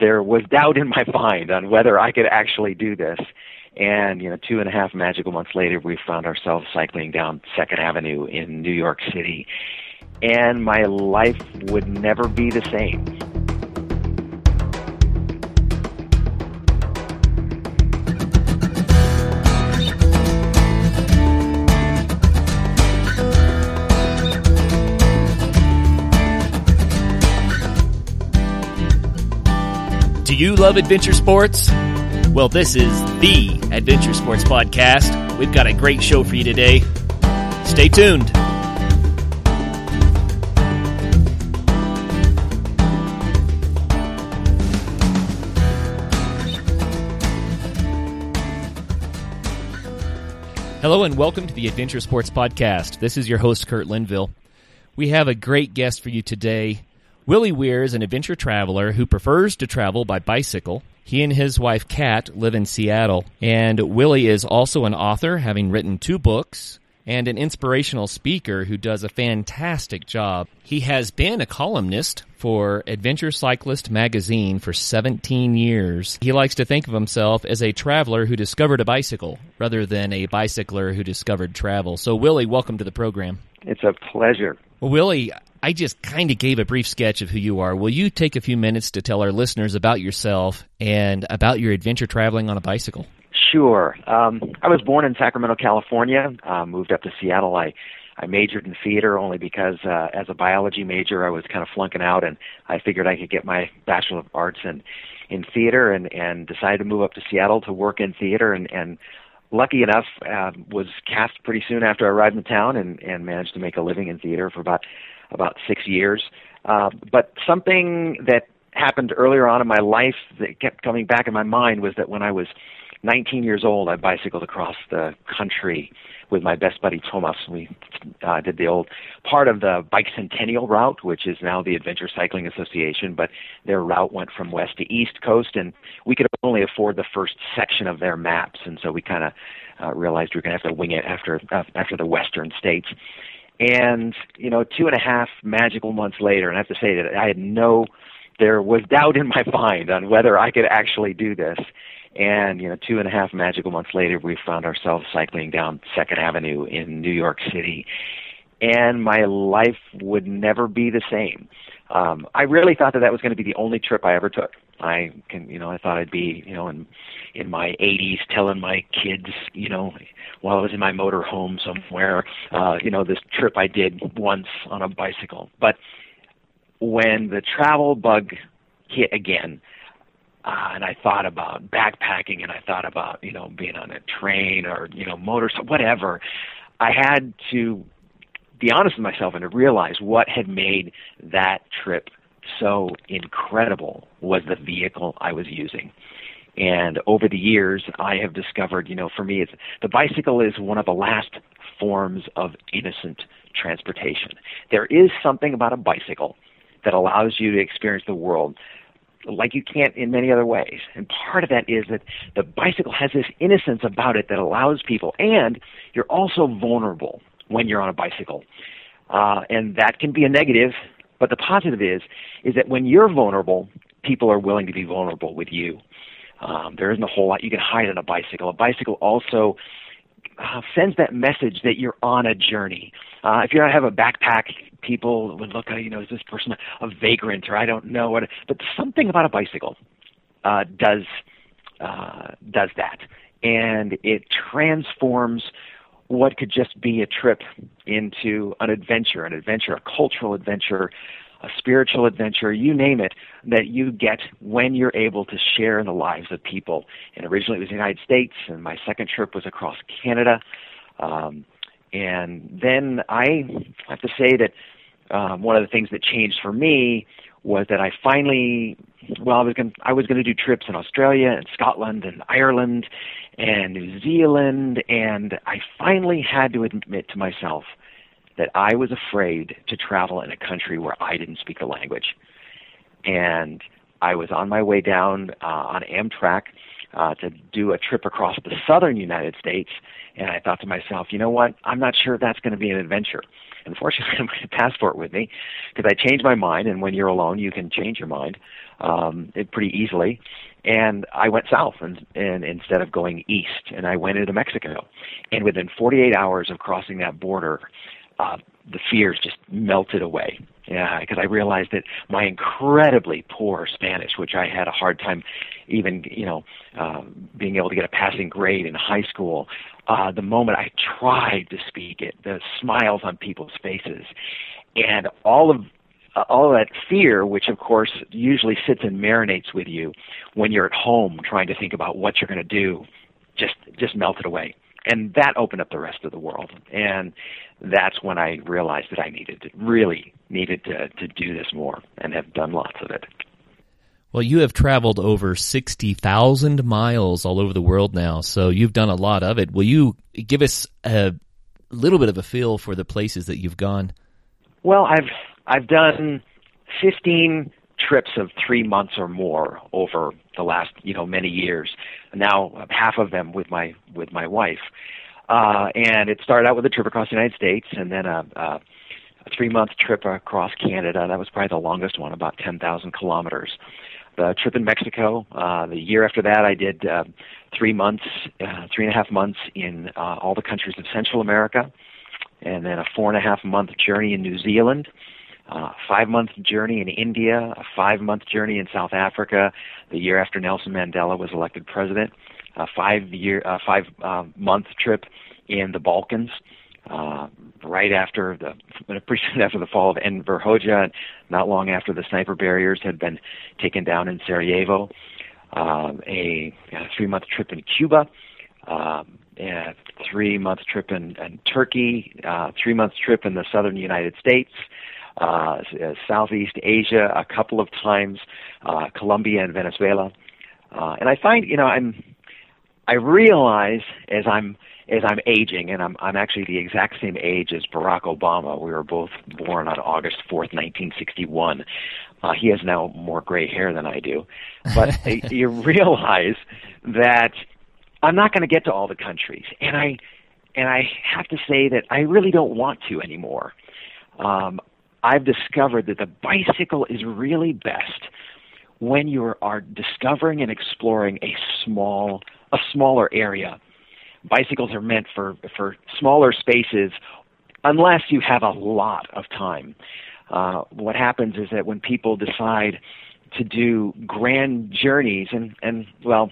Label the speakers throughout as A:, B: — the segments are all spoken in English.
A: there was doubt in my mind on whether I could actually do this. And you know, two and a half magical months later, we found ourselves cycling down Second Avenue in New York City, and my life would never be the same.
B: You love adventure sports? Well, this is the Adventure Sports Podcast. We've got a great show for you today. Stay tuned. Hello and welcome to the Adventure Sports Podcast. This is your host, Kurt Linville. We have a great guest for you today. Willie Weir is an adventure traveler who prefers to travel by bicycle. He and his wife Kat live in Seattle, and Willie is also an author, having written two books, and an inspirational speaker who does a fantastic job. He has been a columnist for Adventure Cyclist magazine for 17 years. He likes to think of himself as a traveler who discovered a bicycle rather than a bicycler who discovered travel. So, Willie, welcome to the program.
A: It's a pleasure.
B: Well, Willie, I just kind of gave a brief sketch of who you are. Will you take a few minutes to tell our listeners about yourself and about your adventure traveling on a bicycle?
A: Sure. Um, I was born in Sacramento, California. Uh, moved up to Seattle. I I majored in theater only because uh, as a biology major I was kind of flunking out, and I figured I could get my bachelor of arts in in theater, and and decided to move up to Seattle to work in theater, and and lucky enough uh, was cast pretty soon after I arrived in town, and and managed to make a living in theater for about about six years. Uh, but something that happened earlier on in my life that kept coming back in my mind was that when I was 19 years old, I bicycled across the country with my best buddy Thomas. We uh, did the old part of the Bikecentennial route, which is now the Adventure Cycling Association, but their route went from west to east coast, and we could only afford the first section of their maps, and so we kind of uh, realized we were going to have to wing it after uh, after the western states. And you know, two and a half magical months later, and I have to say that I had no, there was doubt in my mind on whether I could actually do this. And you know, two and a half magical months later, we found ourselves cycling down Second Avenue in New York City, and my life would never be the same. Um, I really thought that that was going to be the only trip I ever took. I can, you know, I thought I'd be, you know, in in my 80s telling my kids, you know, while I was in my motor home somewhere, uh, you know, this trip I did once on a bicycle. But when the travel bug hit again, uh, and I thought about backpacking and I thought about, you know, being on a train or, you know, motor, whatever. I had to be honest with myself and to realize what had made that trip so incredible was the vehicle I was using. And over the years, I have discovered, you know, for me, it's, the bicycle is one of the last forms of innocent transportation. There is something about a bicycle that allows you to experience the world like you can't in many other ways. And part of that is that the bicycle has this innocence about it that allows people, and you're also vulnerable when you're on a bicycle. Uh, and that can be a negative, but the positive is, is that when you're vulnerable, people are willing to be vulnerable with you. Um, there isn't a whole lot you can hide on a bicycle. A bicycle also uh, sends that message that you're on a journey. Uh, if you don't have a backpack, people would look at you know is this person a, a vagrant or I don't know what. But something about a bicycle uh, does uh, does that, and it transforms what could just be a trip into an adventure, an adventure, a cultural adventure, a spiritual adventure, you name it, that you get when you're able to share in the lives of people. And originally it was the United States, and my second trip was across Canada. Um, and then I have to say that um, one of the things that changed for me was that I finally, well, I was going I was going to do trips in Australia and Scotland and Ireland and New Zealand, and I finally had to admit to myself that I was afraid to travel in a country where I didn't speak the language. And I was on my way down uh, on Amtrak uh, to do a trip across the southern United States, and I thought to myself, you know what? I'm not sure if that's going to be an adventure. Unfortunately, I have my passport with me because I changed my mind, and when you're alone, you can change your mind. um, it pretty easily. And I went south and, and instead of going east, and I went into Mexico. And within 48 hours of crossing that border, uh, the fears just melted away. Yeah, because I realized that my incredibly poor Spanish, which I had a hard time even, you know, uh, being able to get a passing grade in high school, uh, the moment I tried to speak it, the smiles on people's faces, and all of uh, all of that fear, which of course usually sits and marinates with you when you're at home trying to think about what you're going to do, just just melted away and that opened up the rest of the world. And that's when I realized that I needed to really needed to to do this more, and have done lots of it.
B: Well, you have traveled over 60,000 miles all over the world now, so you've done a lot of it. Will you give us a little bit of a feel for the places that you've gone?
A: Well, I've I've done 15 trips of three months or more over the last you know many years. Now half of them with my with my wife, uh, and it started out with a trip across the United States, and then a, a, a three month trip across Canada. That was probably the longest one, about ten thousand kilometers. The trip in Mexico. Uh, the year after that, I did uh, three months, uh, three and a half months in uh, all the countries of Central America, and then a four and a half month journey in New Zealand uh, five month journey in India, a five month journey in South Africa, the year after Nelson Mandela was elected president, a five year, uh, five uh, month trip in the Balkans, uh, right after the pretty soon after the fall of Enver Hoxha, not long after the sniper barriers had been taken down in Sarajevo, um, a, a three month trip in Cuba. Um, a three month trip in, in Turkey, uh, three month trip in the southern United States, uh, uh, Southeast Asia a couple of times, uh, Colombia and Venezuela. Uh, and I find, you know, I'm, I realize as I'm as I'm aging, and I'm I'm actually the exact same age as Barack Obama. We were both born on August 4th, 1961. Uh, he has now more gray hair than I do, but you realize that I'm not going to get to all the countries, and I and I have to say that I really don't want to anymore. Um, I've discovered that the bicycle is really best when you are discovering and exploring a small a smaller area. Bicycles are meant for for smaller spaces unless you have a lot of time. Uh, what happens is that when people decide to do grand journeys and and well,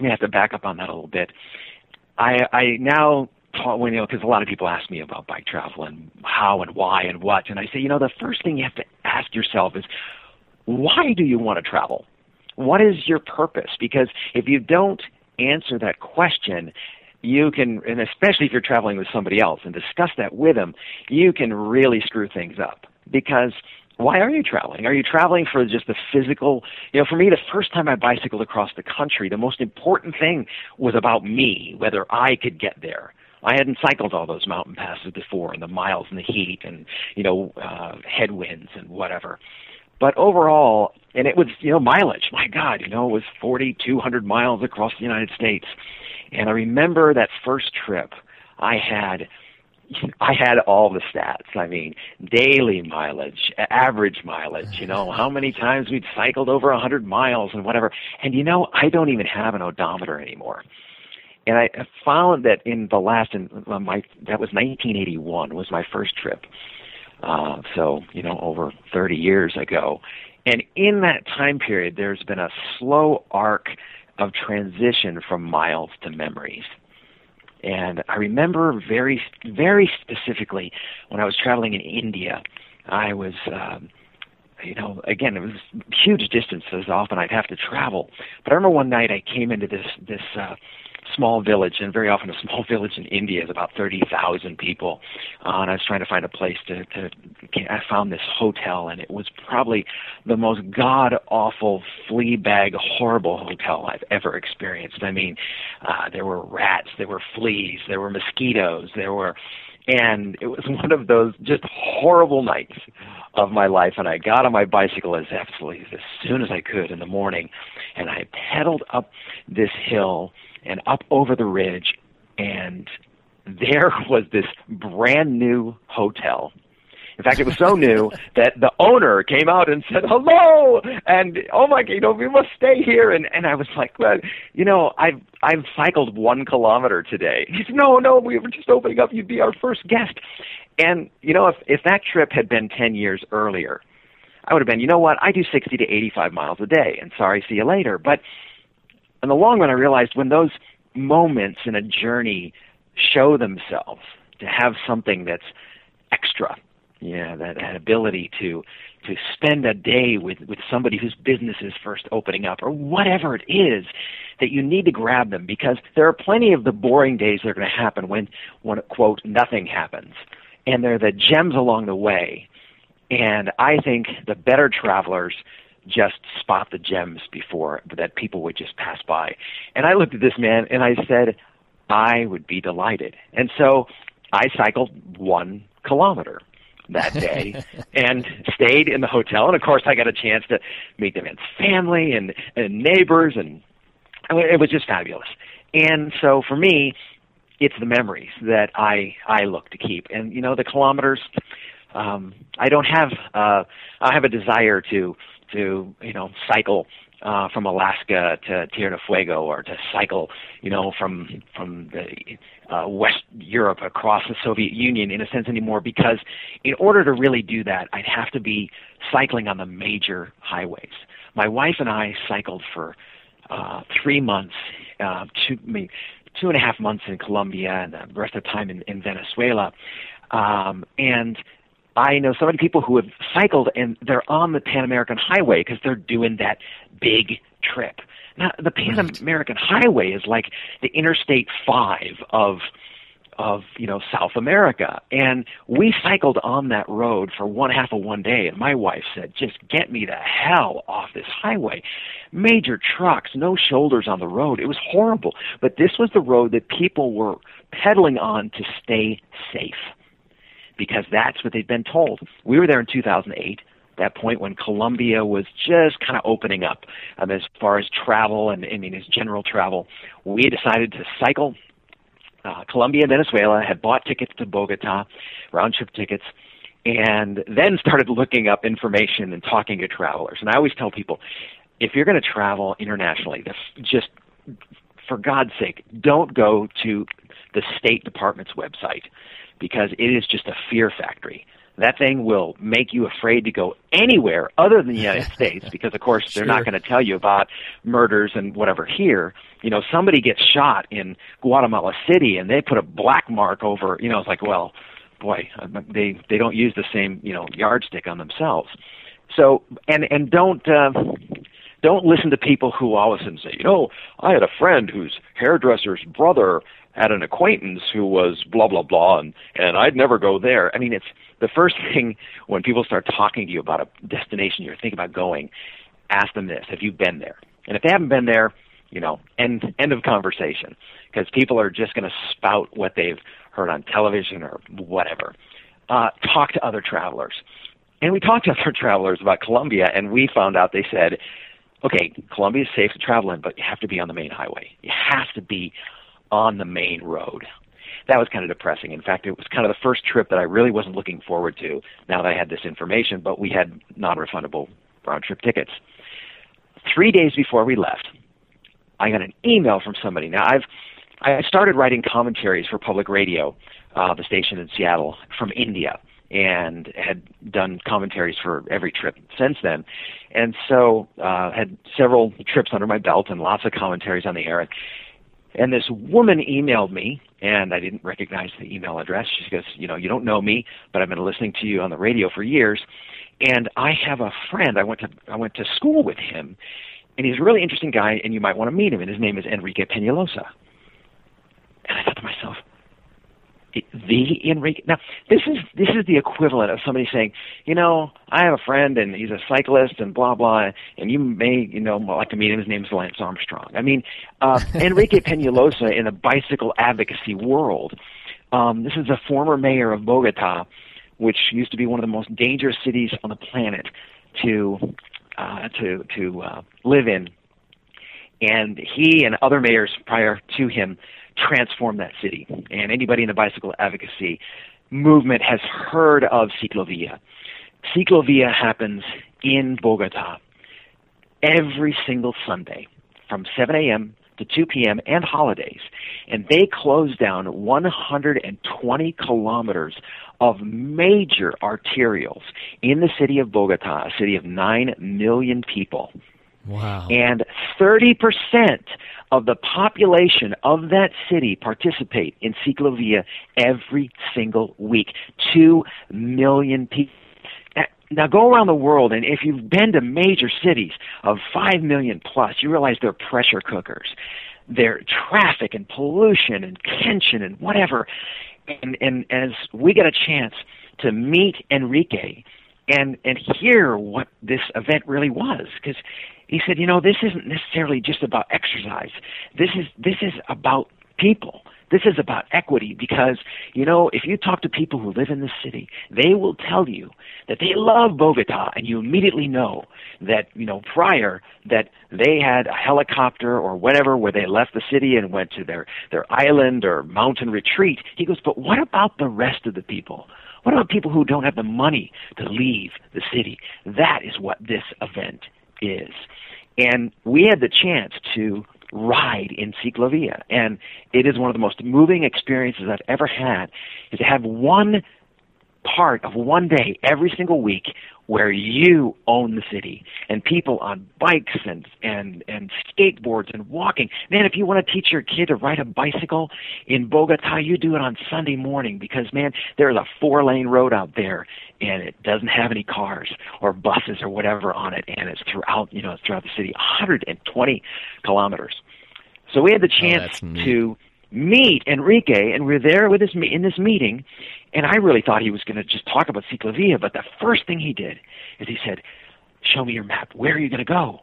A: we have to back up on that a little bit. I I now when you know because a lot of people ask me about bike travel and how and why and what and i say you know the first thing you have to ask yourself is why do you want to travel what is your purpose because if you don't answer that question you can and especially if you're traveling with somebody else and discuss that with them you can really screw things up because why are you traveling? Are you traveling for just the physical? You know, for me, the first time I bicycled across the country, the most important thing was about me, whether I could get there. I hadn't cycled all those mountain passes before, and the miles and the heat, and you know, uh, headwinds and whatever. But overall, and it was you know mileage. My God, you know, it was forty two hundred miles across the United States, and I remember that first trip. I had I had all the stats. I mean, daily mileage, average mileage, you know, how many times we'd cycled over a 100 miles and whatever. And you know, I don't even have an odometer anymore. And I found that in the last, in uh, my that was 1981 was my first trip. Uh, so you know, over 30 years ago, and in that time period, there's been a slow arc of transition from miles to memories. And I remember very, very specifically when I was traveling in India, I was, um, you know, again, it was huge distances. Often I'd have to travel. But I remember one night I came into this this uh, small village, and very often a small village in India is about 30,000 people. Uh, and I was trying to find a place to, to, I found this hotel, and it was probably the most god awful, flea bag, horrible hotel I've ever experienced. I mean, uh, there were rats, there were fleas, there were mosquitoes, there were, and it was one of those just horrible nights of my life. And I got on my bicycle as absolutely as soon as I could in the morning, and I pedaled up this hill and up over the ridge, and there was this brand new hotel. In fact, it was so new that the owner came out and said hello, and oh my, god, you know, we must stay here. And and I was like, well, you know, I've I've cycled one kilometer today. He said, no, no, we were just opening up. You'd be our first guest. And you know, if if that trip had been ten years earlier, I would have been, you know what, I do 60 to 85 miles a day, and sorry, see you later. But in the long run, I realized when those moments in a journey show themselves to have something that's extra, yeah, that, that ability to to spend a day with with somebody whose business is first opening up, or whatever it is, that you need to grab them because there are plenty of the boring days that are going to happen when, when quote nothing happens, and they're the gems along the way. And I think the better travelers just spot the gems before that people would just pass by. And I looked at this man and I said, I would be delighted. And so I cycled one kilometer that day and stayed in the hotel. And of course, I got a chance to meet the man's family and, and neighbors, and it was just fabulous. And so for me, it's the memories that I I look to keep. And you know, the kilometers. Um, I don't have uh, I have a desire to to you know cycle uh, from Alaska to Tierra del Fuego, or to cycle, you know, from from the uh, West Europe across the Soviet Union in a sense anymore. Because in order to really do that, I'd have to be cycling on the major highways. My wife and I cycled for uh, three months, uh, two mean, two and a half months in Colombia, and the rest of the time in, in Venezuela, um, and I know so many people who have cycled and they're on the Pan American Highway because they're doing that big trip. Now, the Pan American Highway is like the Interstate 5 of of you know South America, and we cycled on that road for one half of one day. And my wife said, "Just get me the hell off this highway." Major trucks, no shoulders on the road. It was horrible, but this was the road that people were pedaling on to stay safe because that's what they've been told. We were there in 2008, that point when Colombia was just kind of opening up um, as far as travel and I mean as general travel. We decided to cycle. Uh, Colombia and Venezuela had bought tickets to Bogota, round trip tickets, and then started looking up information and talking to travelers. And I always tell people, if you're going to travel internationally, just for God's sake, don't go to the State Department's website because it is just a fear factory. That thing will make you afraid to go anywhere other than the United States because, of course, they're not going to tell you about murders and whatever here. You know, somebody gets shot in Guatemala City and they put a black mark over, you know, it's like, well, boy, they they don't use the same, you know, yardstick on themselves. So, and and don't uh, don't listen to people who all of a sudden say, you know, I had a friend whose hairdresser's brother had an acquaintance who was blah blah blah and and I'd never go there. I mean, it's the first thing when people start talking to you about a destination you're thinking about going, ask them this: Have you been there? And if they haven't been there, you know, end end of conversation because people are just going to spout what they've heard on television or whatever. Uh, talk to other travelers. And we talked to other travelers about Colombia, and we found out they said, okay, Colombia is safe to travel in, but you have to be on the main highway. You have to be on the main road. That was kind of depressing. In fact, it was kind of the first trip that I really wasn't looking forward to now that I had this information, but we had non refundable round trip tickets. Three days before we left, I got an email from somebody. Now, I've I started writing commentaries for public radio, uh, the station in Seattle, from India and had done commentaries for every trip since then. And so uh, had several trips under my belt and lots of commentaries on the air. And this woman emailed me, and I didn't recognize the email address. She goes, You know, you don't know me, but I've been listening to you on the radio for years. And I have a friend. I went to I went to school with him, and he's a really interesting guy, and you might want to meet him. And his name is Enrique Peñalosa. And I thought to myself, the Enrique. Now, this is this is the equivalent of somebody saying, you know, I have a friend and he's a cyclist and blah blah, and you may you know like to meet him. His name's Lance Armstrong. I mean, uh, Enrique Peñalosa in the bicycle advocacy world. Um, this is a former mayor of Bogota, which used to be one of the most dangerous cities on the planet to uh, to to uh, live in. And he and other mayors prior to him transform that city. And anybody in the bicycle advocacy movement has heard of Ciclovia. Ciclovia happens in Bogota every single Sunday from 7 a.m. to 2 p.m. and holidays. And they close down 120 kilometers of major arterials in the city of Bogota, a city of 9 million people.
B: Wow.
A: And 30% of the population of that city participate in Ciclovia every single week. 2 million people. Now go around the world, and if you've been to major cities of 5 million plus, you realize they're pressure cookers. They're traffic and pollution and tension and whatever. And, and as we get a chance to meet Enrique and, and hear what this event really was, because he said, you know, this isn't necessarily just about exercise. This is this is about people. This is about equity because, you know, if you talk to people who live in the city, they will tell you that they love Bogota and you immediately know that, you know, prior that they had a helicopter or whatever where they left the city and went to their, their island or mountain retreat. He goes, but what about the rest of the people? What about people who don't have the money to leave the city? That is what this event is. And we had the chance to ride in Ciclovia. And it is one of the most moving experiences I've ever had is to have one part of one day every single week where you own the city and people on bikes and and and skateboards and walking. Man, if you want to teach your kid to ride a bicycle in Bogota, you do it on Sunday morning because man, there's a four lane road out there and it doesn't have any cars or buses or whatever on it and it's throughout, you know, it's throughout the city, 120 kilometers. So we had the
B: Oh,
A: chance
B: neat.
A: to meet Enrique, and we are there with his me- in this meeting, and I really thought he was going to just talk about Ciclovia, but the first thing he did is he said, "Show me your map. Where are you going to go?"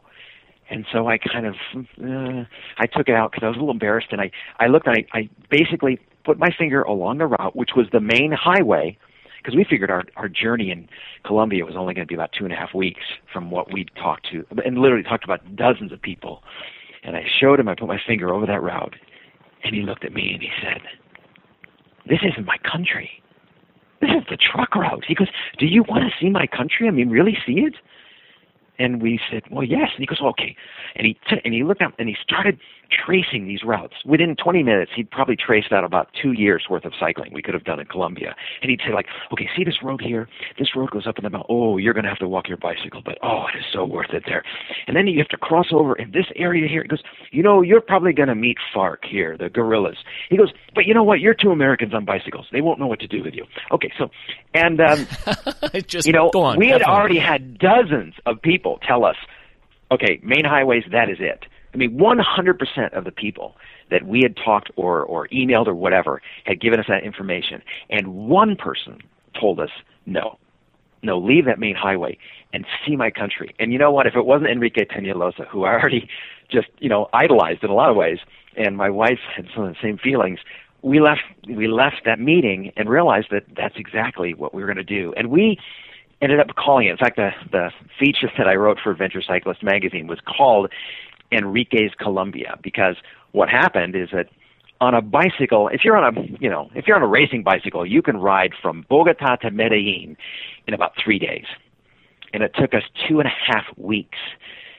A: And so I kind of uh, I took it out because I was a little embarrassed, and I I looked, and I, I basically put my finger along the route, which was the main highway, because we figured our our journey in Colombia was only going to be about two and a half weeks from what we'd talked to, and literally talked about dozens of people. And I showed him, I put my finger over that route, and he looked at me and he said, This isn't my country. This is the truck route. He goes, Do you want to see my country? I mean, really see it? And we said, Well, yes. And he goes, Okay. And he t- and he looked up and he started tracing these routes. Within 20 minutes, he'd probably traced out about two years worth of cycling we could have done in Colombia. And he'd say, like, Okay, see this road here? This road goes up in the mountain. Oh, you're going to have to walk your bicycle, but oh, it is so worth it there. And then you have to cross over in this area here. He goes, You know, you're probably going to meet FARC here, the guerrillas. He goes, But you know what? You're two Americans on bicycles. They won't know what to do with you. Okay, so, and, um,
B: Just
A: you know,
B: go on.
A: we had already had dozens of people tell us, okay, main highways, that is it. I mean, 100% of the people that we had talked or, or emailed or whatever had given us that information. And one person told us, no, no, leave that main highway and see my country. And you know what? If it wasn't Enrique Peñalosa, who I already just, you know, idolized in a lot of ways, and my wife had some of the same feelings, we left, we left that meeting and realized that that's exactly what we were going to do. And we, ended up calling it. In fact, the the feature that I wrote for Adventure Cyclist magazine was called Enrique's Colombia because what happened is that on a bicycle, if you're on a you know if you're on a racing bicycle, you can ride from Bogota to Medellin in about three days, and it took us two and a half weeks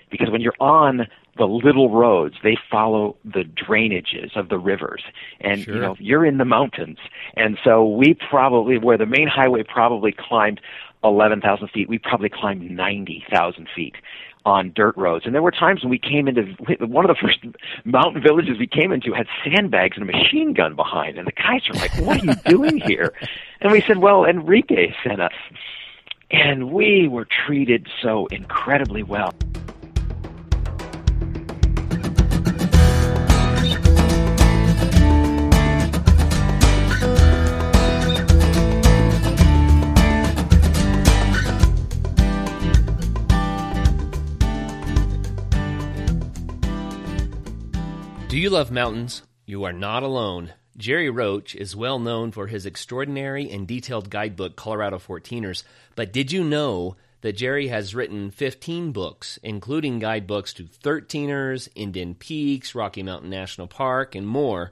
A: because when you're on the little roads, they follow the drainages of the rivers, and
B: Sure.
A: you know you're in the mountains, and so we probably where the main highway probably climbed 11,000 feet, we probably climbed 90,000 feet on dirt roads. And there were times when we came into one of the first mountain villages we came into had sandbags and a machine gun behind, and the guys were like, "What are you doing here?" And we said, "Well, Enrique sent us." And we were treated so incredibly well.
B: You love mountains? You are not alone. Gerry Roach is well known for his extraordinary and detailed guidebook, Colorado 14ers. But did you know that Gerry has written 15 books, including guidebooks to 13ers, Indian Peaks, Rocky Mountain National Park, and more?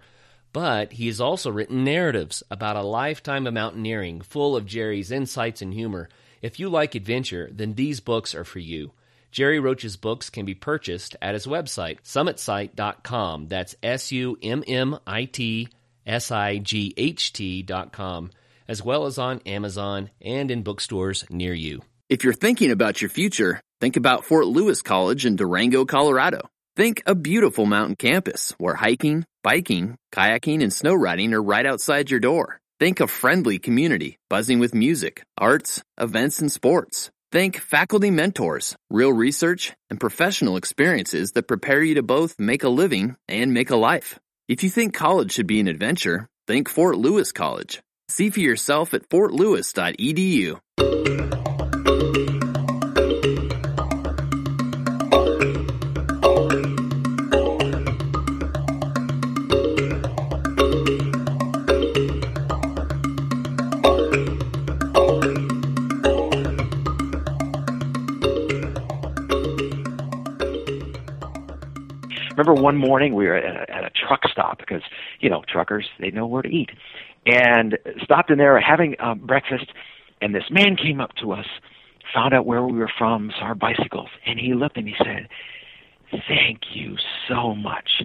B: But he has also written narratives about a lifetime of mountaineering full of Gerry's insights and humor. If you like adventure, then these books are for you. Gerry Roach's books can be purchased at his website, summitsight.com. That's S U M M I T S I G H T.com, as well as on Amazon and in bookstores near you.
C: If you're thinking about your future, think about Fort Lewis College in Durango, Colorado. Think a beautiful mountain campus where hiking, biking, kayaking, and snow riding are right outside your door. Think a friendly community buzzing with music, arts, events, and sports. Think faculty mentors, real research, and professional experiences that prepare you to both make a living and make a life. If you think college should be an adventure, think Fort Lewis College. See for yourself at fortlewis.edu.
A: remember one morning we were at a, at a truck stop because you know truckers they know where to eat, and stopped in there having um, breakfast, and this man came up to us, found out where we were from, saw our bicycles, and he looked and he said, "Thank you so much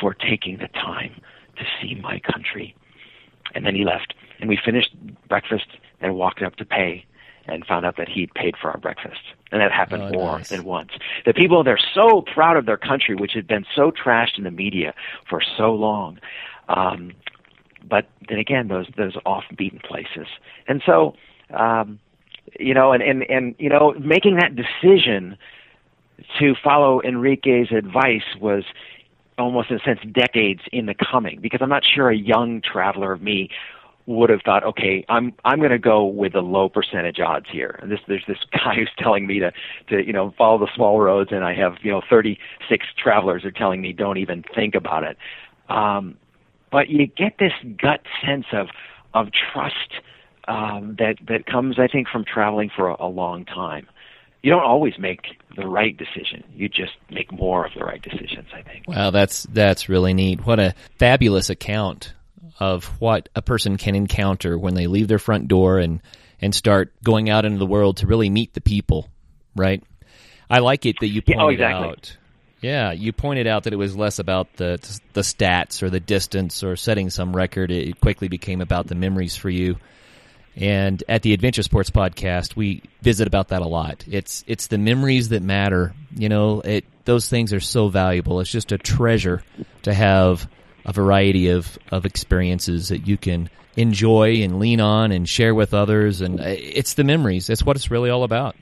A: for taking the time to see my country." And then he left, and we finished breakfast and walked up to pay and found out that he'd paid for our breakfast. And that happened
B: Oh,
A: more
B: nice.
A: than once. The people, they're so proud of their country, which had been so trashed in the media for so long. Um, but then again, those, those off beaten places. And so, um, you know, and, and, and, you know, making that decision to follow Enrique's advice was almost in a sense decades in the coming because I'm not sure a young traveler of me would have thought, okay, I'm I'm going to go with the low percentage odds here. And this there's this guy who's telling me to to you know follow the small roads, and I have you know 36 travelers are telling me don't even think about it. Um, but you get this gut sense of of trust um, that that comes, I think, from traveling for a, a long time. You don't always make the right decision. You just make more of the right decisions. I think.
B: Wow, that's that's really neat. What a fabulous account of what a person can encounter when they leave their front door and and start going out into the world to really meet the people, right? I like it that you
A: Yeah, oh,
B: pointed
A: oh, exactly.
B: out. Yeah, you pointed out that it was less about the the stats or the distance or setting some record. It quickly became about the memories for you. And at the Adventure Sports Podcast, we visit about that a lot. It's it's the memories that matter. You know, it those things are so valuable. It's just a treasure to have a variety of of experiences that you can enjoy and lean on and share with others. And uh, it's the memories. That's what it's really all about.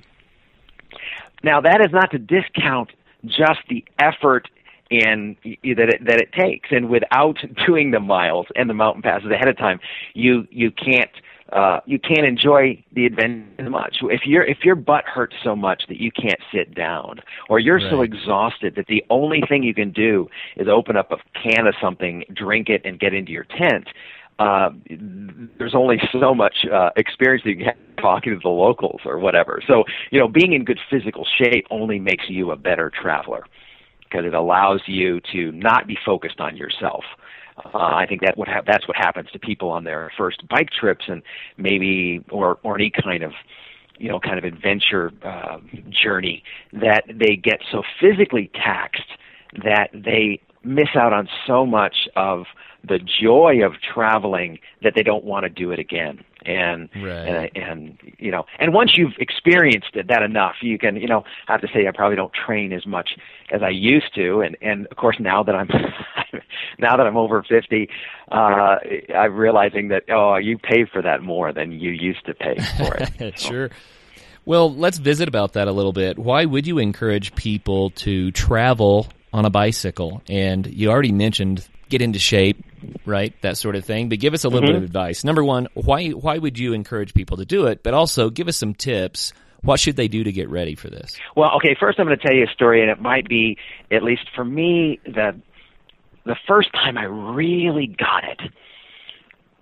A: Now, that is not to discount just the effort in that it, that it takes, and without doing the miles and the mountain passes ahead of time, you you can't uh, you can't enjoy the adventure as much. If your if your butt hurts so much that you can't sit down, or you're so exhausted that the only thing you can do is open up a can of something, drink it, and get into your tent. Uh, there's only so much uh, experience that you can have talking to the locals or whatever. So, you know, being in good physical shape only makes you a better traveler because it allows you to not be focused on yourself. Uh, I think that what hap that's what happens to people on their first bike trips and maybe or or any kind of you know kind of adventure uh, journey that they get so physically taxed that they miss out on so much of the joy of traveling that they don't want to do it again and
B: Right.
A: and and you know and once you've experienced it, that enough you can you know I have to say I probably don't train as much as I used to and and of course now that I'm now that I'm over 50 uh I'm realizing that oh you pay for that more than you used to pay for it
B: sure. Well, let's visit about that a little bit. Why would you encourage people to travel on a bicycle? And you already mentioned get into shape, right? That sort of thing. But give us a little bit of advice. Number one, why why would you encourage people to do it? But also give us some tips. What should they do to get ready for this?
A: Well, okay, first I'm going to tell you a story, and it might be, at least for me, the the first time I really got it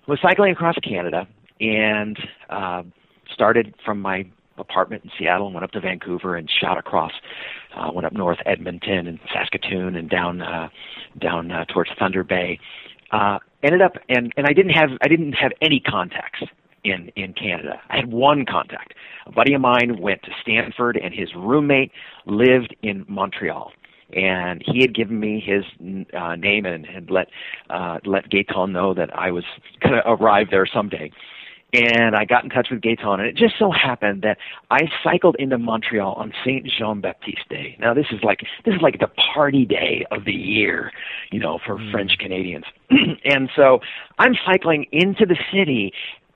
A: was cycling across Canada, and uh, started from my apartment in Seattle and went up to Vancouver and shot across, uh, went up north Edmonton and Saskatoon and down uh, down uh, towards Thunder Bay. Uh, ended up and and I didn't have I didn't have any contacts in in Canada. I had one contact. A buddy of mine went to Stanford, and his roommate lived in Montreal. And he had given me his uh, name and had let uh, let Gaetan know that I was going to arrive there someday and I got in touch with Gaetan, and it just so happened that I cycled into Montreal on Saint Jean Baptiste Day. Now this is like this is like the party day of the year, you know, for mm. French Canadians. and so I'm cycling into the city,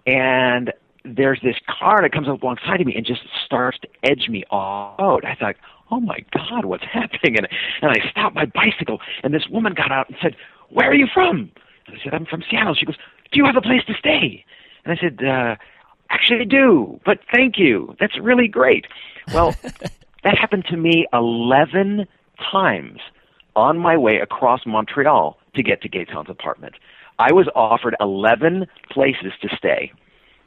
A: and there's this car that comes up alongside of me and just starts to edge me off. I thought, oh my God, what's happening? And and I stopped my bicycle, and this woman got out and said, Where are you from? And I said, I'm from Seattle. She goes, Do you have a place to stay? And I said, uh, actually I do, but thank you. That's really great. Well, that happened to me 11 times on my way across Montreal to get to Gaetan's apartment. I was offered 11 places to stay.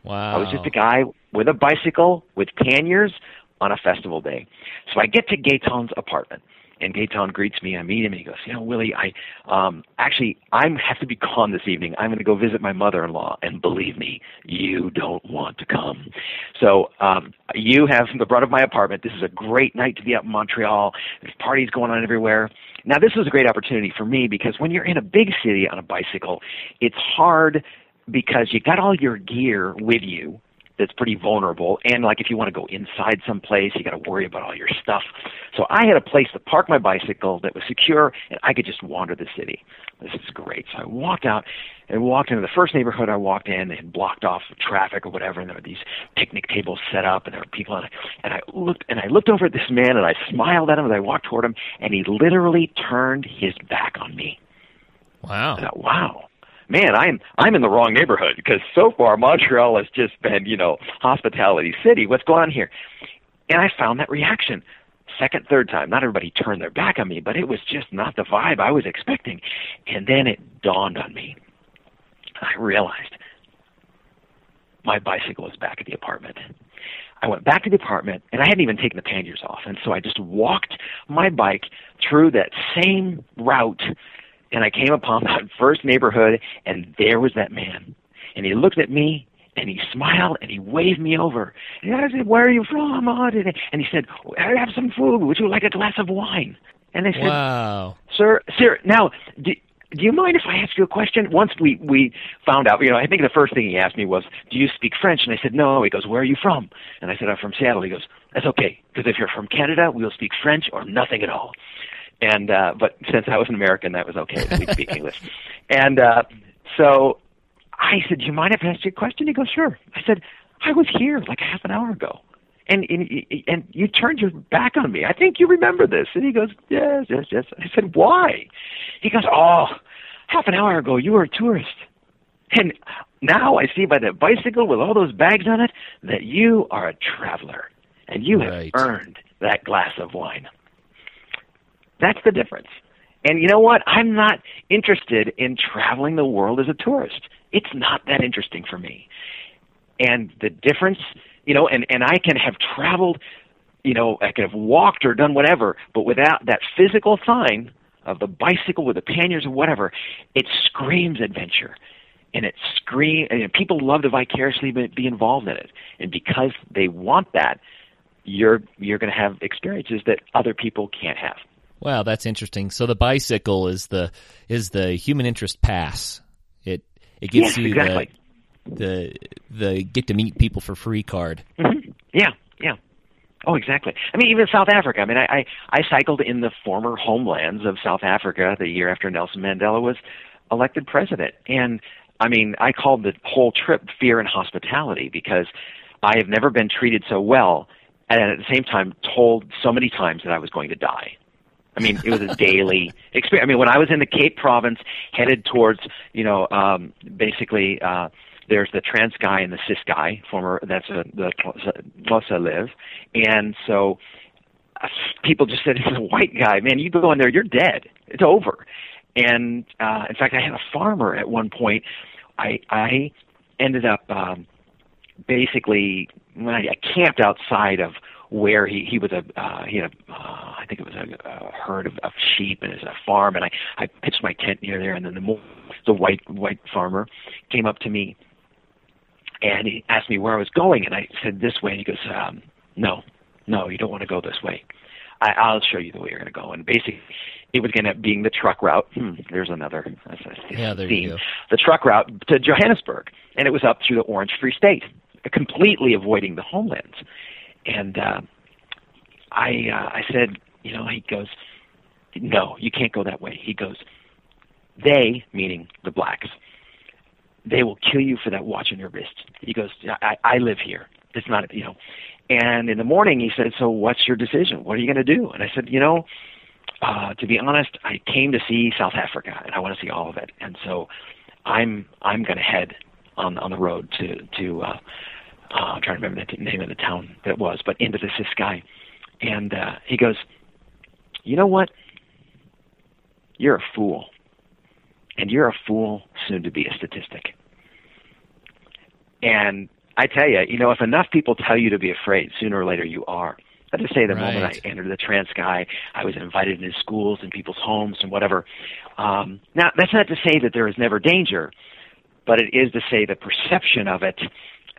B: Wow.
A: I was just a guy with a bicycle with panniers on a festival day. So I get to Gaetan's apartment and Gaetan greets me. I meet him, and he goes, "You know, Willie, I um, actually I have to be gone this evening. I'm going to go visit my mother-in-law, and believe me, you don't want to come. So um, you have the brunt of my apartment. This is a great night to be up in Montreal. There's parties going on everywhere. Now, this was a great opportunity for me because when you're in a big city on a bicycle, it's hard because you got all your gear with you that's pretty vulnerable. And like if you want to go inside someplace, you got to worry about all your stuff. So I had a place to park my bicycle that was secure, and I could just wander the city. This is great. So I walked out and walked into the first neighborhood I walked in. They had blocked off traffic or whatever, and there were these picnic tables set up, and there were people. And I, and I looked and I looked over at this man, and I smiled at him as I walked toward him, and he literally turned his back on me.
B: Wow!
A: I thought, wow man, I'm I'm in the wrong neighborhood because so far Montreal has just been, you know, hospitality city. What's going on here? And I found that reaction. Second, third time, not everybody turned their back on me, but it was just not the vibe I was expecting. And then it dawned on me. I realized my bicycle was back at the apartment. I went back to the apartment and I hadn't even taken the panniers off. And so I just walked my bike through that same route and I came upon that first neighborhood, and there was that man. And he looked at me, and he smiled, and he waved me over. And I said, "Where are you from?" And he said, "I have some food. Would you like a glass of wine?" And I said,
B: "Wow,
A: sir, sir. Now, do, do you mind if I ask you a question? Once we we found out, you know, I think the first thing he asked me was, "Do you speak French?" And I said, "No." He goes, "Where are you from?" And I said, "I'm from Seattle." He goes, "That's okay, because if you're from Canada, we'll speak French or nothing at all." And uh, but since I was an American, that was okay. We speak English, and uh, so I said, "Do you mind if I ask you a question?" He goes, "Sure." I said, "I was here like half an hour ago." And, and and you turned your back on me. I think you remember this. And he goes, yes, yes, yes. I said, why? He goes, oh, half an hour ago you were a tourist, and now I see by the bicycle with all those bags on it that you are a traveler, and you have
B: right.
A: earned that glass of wine. That's the difference. And you know what? I'm not interested in traveling the world as a tourist. It's not that interesting for me. And the difference, you know, and, and I can have traveled, you know, I could have walked or done whatever, but without that physical sign of the bicycle with the panniers or whatever, it screams adventure. And it screams, and people love to vicariously be involved in it. And because they want that, you're, you're going to have experiences that other people can't have.
B: Wow, that's interesting. So the bicycle is the is the human interest pass. It it gives
A: yes,
B: you
A: exactly.
B: the, the the get to meet people for free card.
A: Mm-hmm. Yeah, yeah. Oh, exactly. I mean, even South Africa. I mean, I, I I cycled in the former homelands of South Africa the year after Nelson Mandela was elected president, and I mean, I called the whole trip fear and hospitality because I have never been treated so well, and at the same time told so many times that I was going to die. I mean, it was a daily experience. I mean, when I was in the Cape Province, headed towards, you know, um, basically, uh, there's the Transkei and the Ciskei, former that's a, the Xhosa live, and so uh, people just said, "He's a white guy, man. You go in there, you're dead. It's over." And uh, in fact, I had a farmer at one point. I I ended up um, basically I, I camped outside of where he he was a uh, he had a uh, I think it was a, a herd of, of sheep and it was a farm, and I I pitched my tent near there, and then the the white white farmer came up to me, and he asked me where I was going, and I said this way, and he goes, um, no, no, you don't want to go this way. I, I'll show you the way you're going to go. And basically, it was going to being the truck route. Hmm, there's another that's a
B: yeah, there
A: theme.
B: You go.
A: The truck route to Johannesburg, and it was up through the Orange Free State, completely avoiding the homelands. And uh, I, uh, I said, you know, he goes, no, you can't go that way. He goes, they, meaning the blacks, they will kill you for that watch on your wrist. He goes, I, I live here. It's not, you know. And in the morning, he said, so what's your decision? What are you going to do? And I said, you know, uh, to be honest, I came to see South Africa, and I want to see all of it. And so, I'm I'm going to head on on the road to to uh, uh, I'm trying to remember the name of the town that it was, but into the Ciskei. And uh, he goes, you know what? You're a fool, and you're a fool soon to be a statistic. And I tell you, you know, if enough people tell you to be afraid, sooner or later you are. I just say the
B: right.
A: moment I entered the Transkei, I was invited into schools and people's homes and whatever. Um, now, that's not to say that there is never danger, but it is to say the perception of it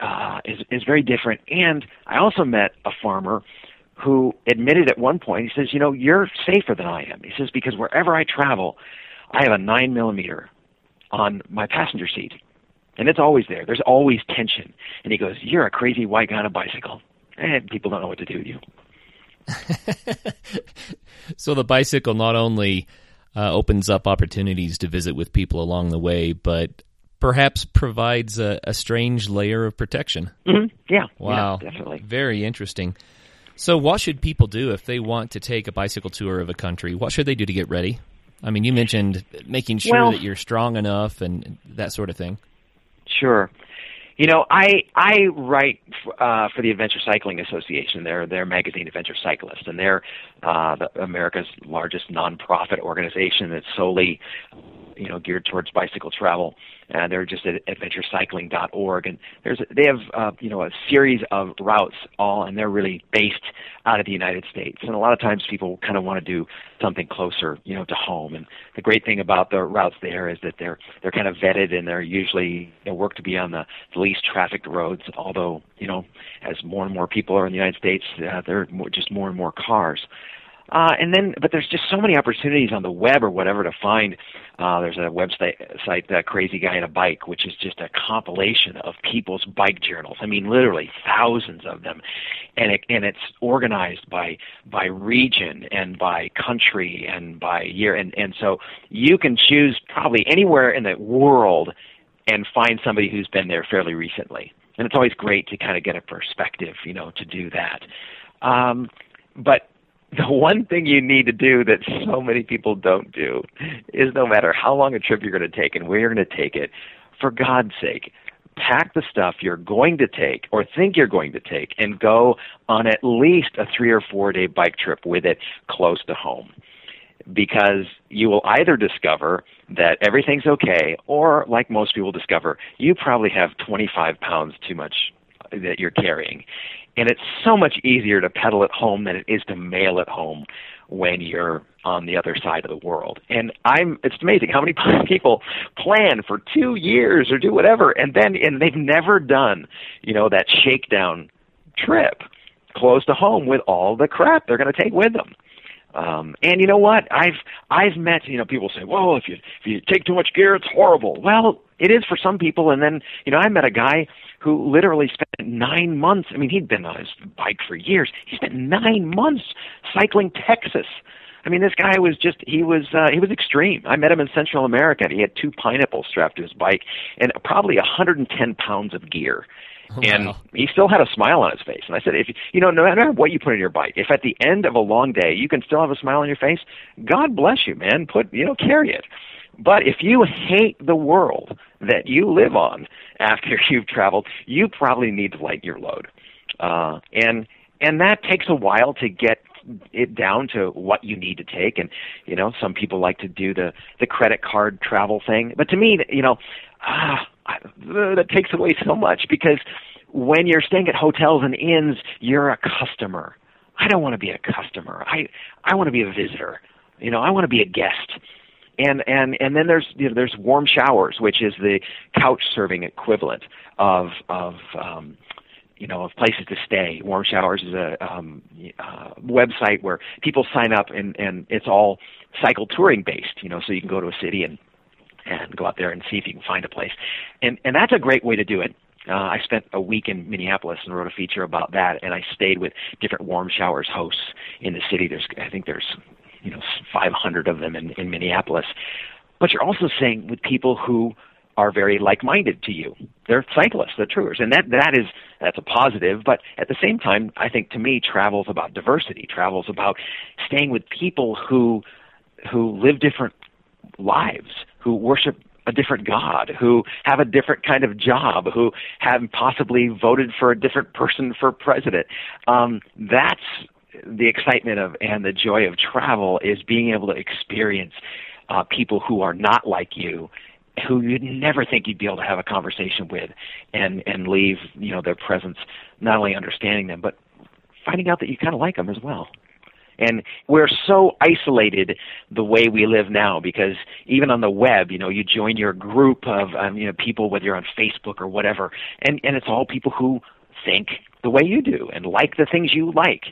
A: uh, is is very different. And I also met a farmer who admitted at one point, he says, "You know, you're safer than I am." He says because wherever I travel, I have a nine millimeter on my passenger seat and it's always there. There's always tension. And he goes, "You're a crazy white guy on a bicycle." And people don't know what to do with you.
B: so the bicycle not only uh, opens up opportunities to visit with people along the way, but perhaps provides a, a strange layer of protection.
A: Mm-hmm. Yeah.
B: Wow.
A: Yeah, definitely.
B: Very interesting. So, what should people do if they want to take a bicycle tour of a country? What should they do to get ready? I mean, you mentioned making sure
A: well,
B: that you're strong enough and that sort of thing.
A: Sure. You know, I I write uh, for the Adventure Cycling Association. They're their magazine, Adventure Cyclist, and they're uh, the, America's largest nonprofit organization that's solely, you know, geared towards bicycle travel. Uh, they're just at adventurecycling.org, and there's they have uh, you know a series of routes all, and they're really based out of the United States. And a lot of times people kind of want to do something closer, you know, to home. And the great thing about the routes there is that they're they're kind of vetted, and they're usually they work to be on the, the least trafficked roads. Although you know, as more and more people are in the United States, uh, there are more, just more and more cars. Uh, and then, but there's just so many opportunities on the web or whatever to find. Uh, there's a website, site, uh, Crazy Guy in a Bike, which is just a compilation of people's bike journals. I mean, literally thousands of them, and it, and it's organized by by region and by country and by year, and and so you can choose probably anywhere in the world and find somebody who's been there fairly recently. And it's always great to kind of get a perspective, you know, to do that. Um, but the one thing you need to do that so many people don't do is no matter how long a trip you're going to take and where you're going to take it, for God's sake, pack the stuff you're going to take or think you're going to take and go on at least a three or four day bike trip with it close to home. Because you will either discover that everything's okay, or like most people discover, you probably have 25 pounds too much that you're carrying. And it's so much easier to pedal it home than it is to mail it home when you're on the other side of the world. And I'm it's amazing how many people plan for 2 years or do whatever and then and they've never done, you know, that shakedown trip close to home with all the crap they're going to take with them. Um, and you know what? I've I've met you know people say, "Well, if you if you take too much gear, it's horrible." Well, it is for some people. And then you know I met a guy who literally spent nine months. I mean, he'd been on his bike for years. He spent nine months cycling Texas. I mean, this guy was just he was uh, he was extreme. I met him in Central America. And he had two pineapples strapped to his bike and probably 110 pounds of gear.
B: Oh,
A: and
B: wow.
A: he still had a smile on his face. And I said, if you, know, no matter what you put in your bike, if at the end of a long day you can still have a smile on your face, God bless you, man. Put, you know, carry it. But if you hate the world that you live on after you've traveled, you probably need to lighten your load. Uh, and and that takes a while to get it down to what you need to take. And you know, some people like to do the the credit card travel thing, but to me, you know, ah, that takes away so much because when you're staying at hotels and inns, you're a customer. I don't want to be a customer. I I want to be a visitor. You know, I want to be a guest. And and and then there's you know, there's warm showers, which is the couch surfing equivalent of of um, you know of places to stay. Warm Showers is a um, uh, website where people sign up and and it's all cycle touring based. You know, so you can go to a city and and go out there and see if you can find a place, and and that's a great way to do it. Uh, I spent a week in Minneapolis and wrote a feature about that, and I stayed with different warm showers hosts in the city. There's, I think there's, you know, 500 of them in, in Minneapolis. But you're also staying with people who are very like-minded to you. They're cyclists, they're tourers, and that that is that's a positive. But at the same time, I think to me, travel's about diversity. Travel's about staying with people who who live different lives, who worship a different God, who have a different kind of job, who have possibly voted for a different person for president. Um, that's the excitement of and the joy of travel is being able to experience uh, people who are not like you who you'd never think you'd be able to have a conversation with and and leave you know their presence not only understanding them but finding out that you kind of like them as well and we're so isolated the way we live now because even on the web you know you join your group of um, you know people whether you're on facebook or whatever and and it's all people who think the way you do and like the things you like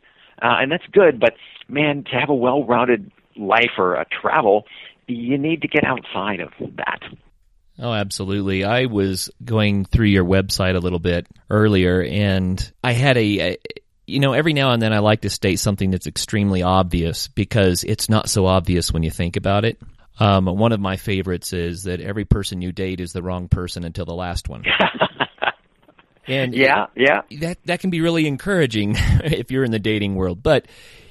A: uh, and that's good but man to have a well-rounded life or a travel you need to get outside of that
B: Oh, absolutely. I was going through your website a little bit earlier and I had a, a, you know, every now and then I like to state something that's extremely obvious because it's not so obvious when you think about it. Um, one of my favorites is that every person you date is the wrong person until the last one.
A: and yeah, yeah,
B: that that can be really encouraging if you're in the dating world. But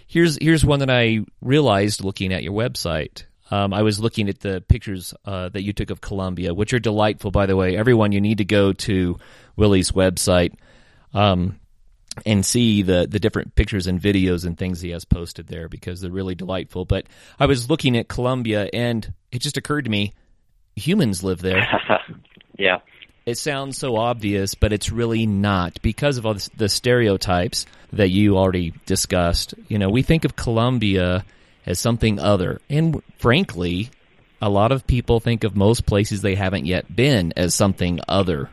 B: here's here's one that I realized looking at your website. Um, I was looking at the pictures uh, that you took of Colombia, which are delightful, by the way. Everyone, you need to go to Willie's website um, and see the the different pictures and videos and things he has posted there because they're really delightful. But I was looking at Colombia, and it just occurred to me, humans live there.
A: yeah.
B: It sounds so obvious, but it's really not because of all the stereotypes that you already discussed. You know, we think of Colombia as something other. And frankly, a lot of people think of most places they haven't yet been as something other.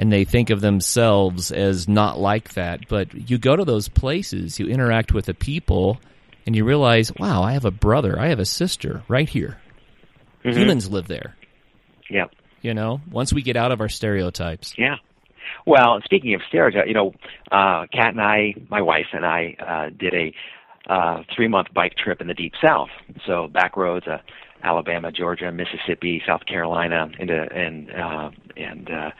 B: And they think of themselves as not like that. But you go to those places, you interact with the people, and you realize, wow, I have a brother, I have a sister right here. Mm-hmm. Humans live there.
A: Yeah.
B: You know, once we get out of our stereotypes.
A: Yeah. Well, speaking of stereotypes, you know, uh, Kat and I, my wife and I, uh, did a uh, three month bike trip in the deep south. So back roads, uh, Alabama, Georgia, Mississippi, South Carolina, into and uh, and uh,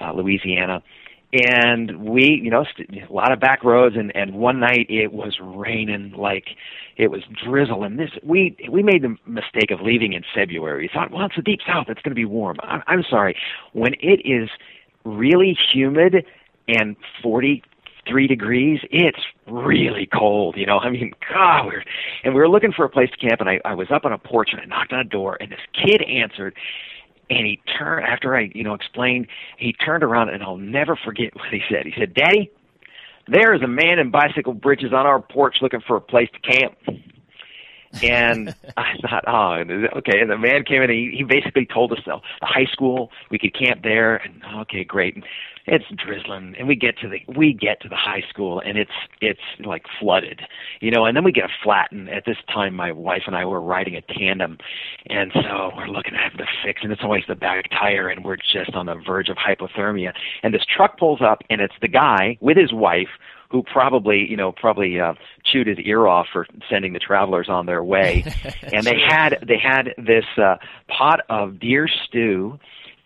A: uh, Louisiana. And we, you know, st- a lot of back roads, and and one night it was raining like it was drizzling. This we we made the mistake of leaving in February. We thought, well, it's the deep south; it's going to be warm. I'm, I'm sorry, when it is really humid and 40 three degrees, it's really cold. You know, I mean, God, we're and we were looking for a place to camp, and I, I was up on a porch and I knocked on a door, and this kid answered, and he turned after I, you know, explained. He turned around, and I'll never forget what he said. He said, "Daddy, there is a man in bicycle britches on our porch looking for a place to camp." and I thought, oh, okay. And the man came in and he, he basically told us, though, the high school, we could camp there. And okay, great. And it's drizzling and we get to the we get to the high school and it's it's like flooded you know and then we get a flat and at this time my wife and i were riding a tandem and so we're looking at having to fix and it's always the back tire and we're just on the verge of hypothermia and this truck pulls up and it's the guy with his wife who probably you know probably uh, chewed his ear off for sending the travelers on their way and they had they had this uh, pot of deer stew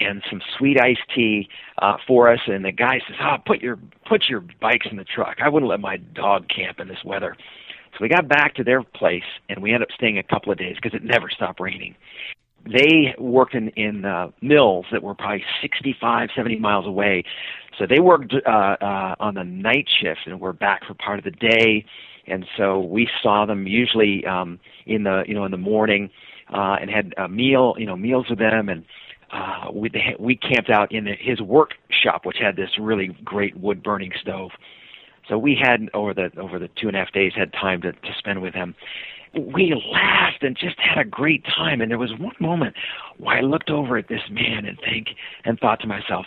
A: and some sweet iced tea uh, for us. And the guy says, "Ah, oh, put your put your bikes in the truck. I wouldn't let my dog camp in this weather." So we got back to their place, and we ended up staying a couple of days because it never stopped raining. They worked in in uh, mills that were probably 65, 70 miles away. So they worked uh, uh, on the night shift and were back for part of the day. And so we saw them usually um, in the you know in the morning uh, and had a meal you know meals with them and uh, we we camped out in the, his workshop, which had this really great wood burning stove. So we had over the over the two and a half days had time to, to spend with him. We laughed and just had a great time. And there was one moment where I looked over at this man and think and thought to myself,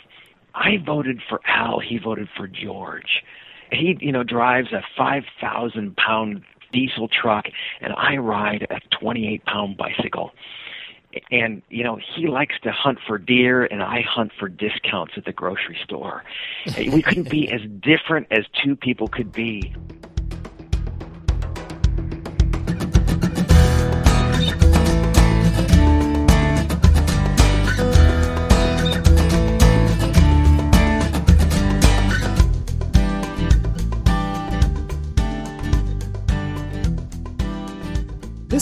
A: I voted for Al. He voted for George. He, you know, drives a five thousand pound diesel truck, and I ride a twenty eight pound bicycle and you know he likes to hunt for deer and i hunt for discounts at the grocery store. We couldn't be as different as two people could be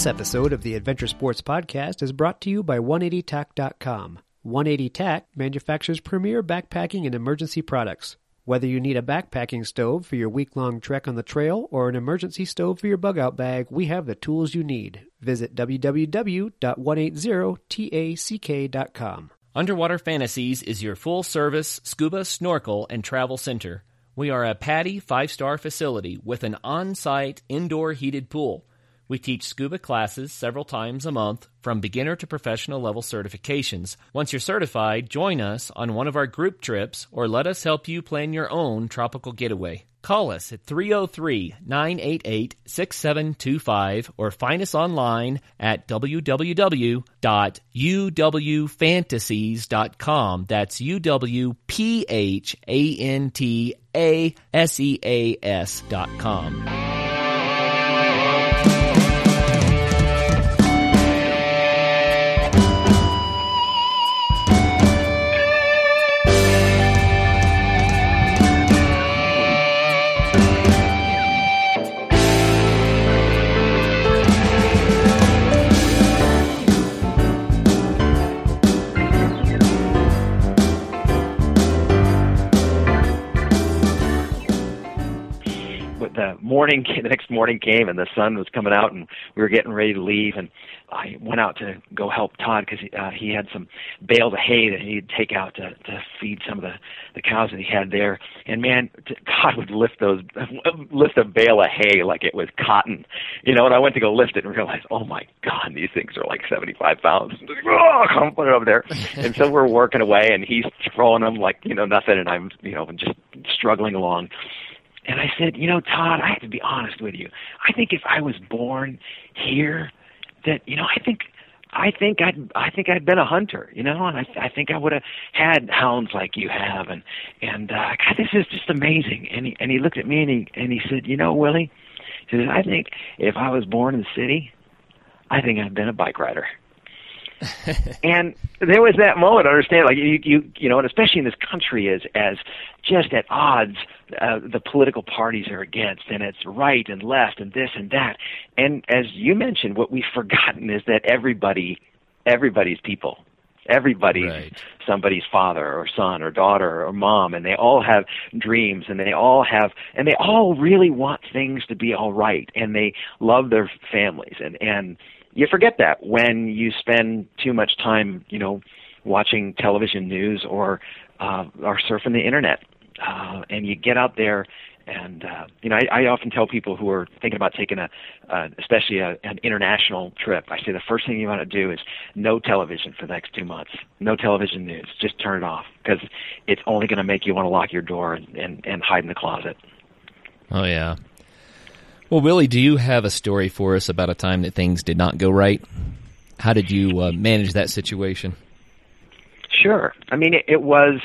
D: This episode of the Adventure Sports Podcast is brought to you by 180tac.com. 180tac manufactures premier backpacking and emergency products. Whether you need a backpacking stove for your week long trek on the trail or an emergency stove for your bug out bag, we have the tools you need. Visit www.180tac.com.
B: Underwater Phantaseas is your full service scuba, snorkel, and travel center. We are a PADI five star facility with an on site indoor heated pool. We teach scuba classes several times a month from beginner to professional level certifications. Once you're certified, join us on one of our group trips or let us help you plan your own tropical getaway. Call us at 303 988 6725 or find us online at www.uwphantaseas.com. That's U W P H A N T A S E A S
A: morning, the next morning came, and the sun was coming out, and we were getting ready to leave. And I went out to go help Todd because uh, he had some bales of hay that he'd take out to to feed some of the the cows that he had there. And man, Todd would lift those lift a bale of hay like it was cotton, you know. And I went to go lift it and realized, oh my god, these things are like seventy five pounds. Oh, come put it over there. and so we're working away, and he's throwing them like you know nothing, and I'm you know just struggling along. And I said, you know, Todd, I have to be honest with you. I think if I was born here, that you know, I think I think I'd I think I'd been a hunter, you know, and I I think I would have had hounds like you have, and and uh, God, this is just amazing. And he and he looked at me and he and he said, you know, Willie, he said, I think if I was born in the city, I think I'd been a bike rider. and there was that moment. Understand, like you, you, you know, and especially in this country, is as just at odds uh, the political parties are against, and it's right and left and this and that. And as you mentioned, what we've forgotten is that everybody, everybody's people. Everybody's right. somebody's father or son or daughter or mom, and they all have dreams, and they all have, and they all really want things to be all right, and they love their families, and and you forget that when you spend too much time, you know, watching television news or uh, or surfing the internet, uh, and you get out there. And uh, you know, I, I often tell people who are thinking about taking a, uh, especially a, an international trip, I say the first thing you want to do is no television for the next two months, no television news, just turn it off because it's only going to make you want to lock your door and, and, and hide in the closet.
B: Oh yeah, well, Willie, do you have a story for us about a time that things did not go right? How did you uh, manage that situation?
A: Sure. I mean, it, it was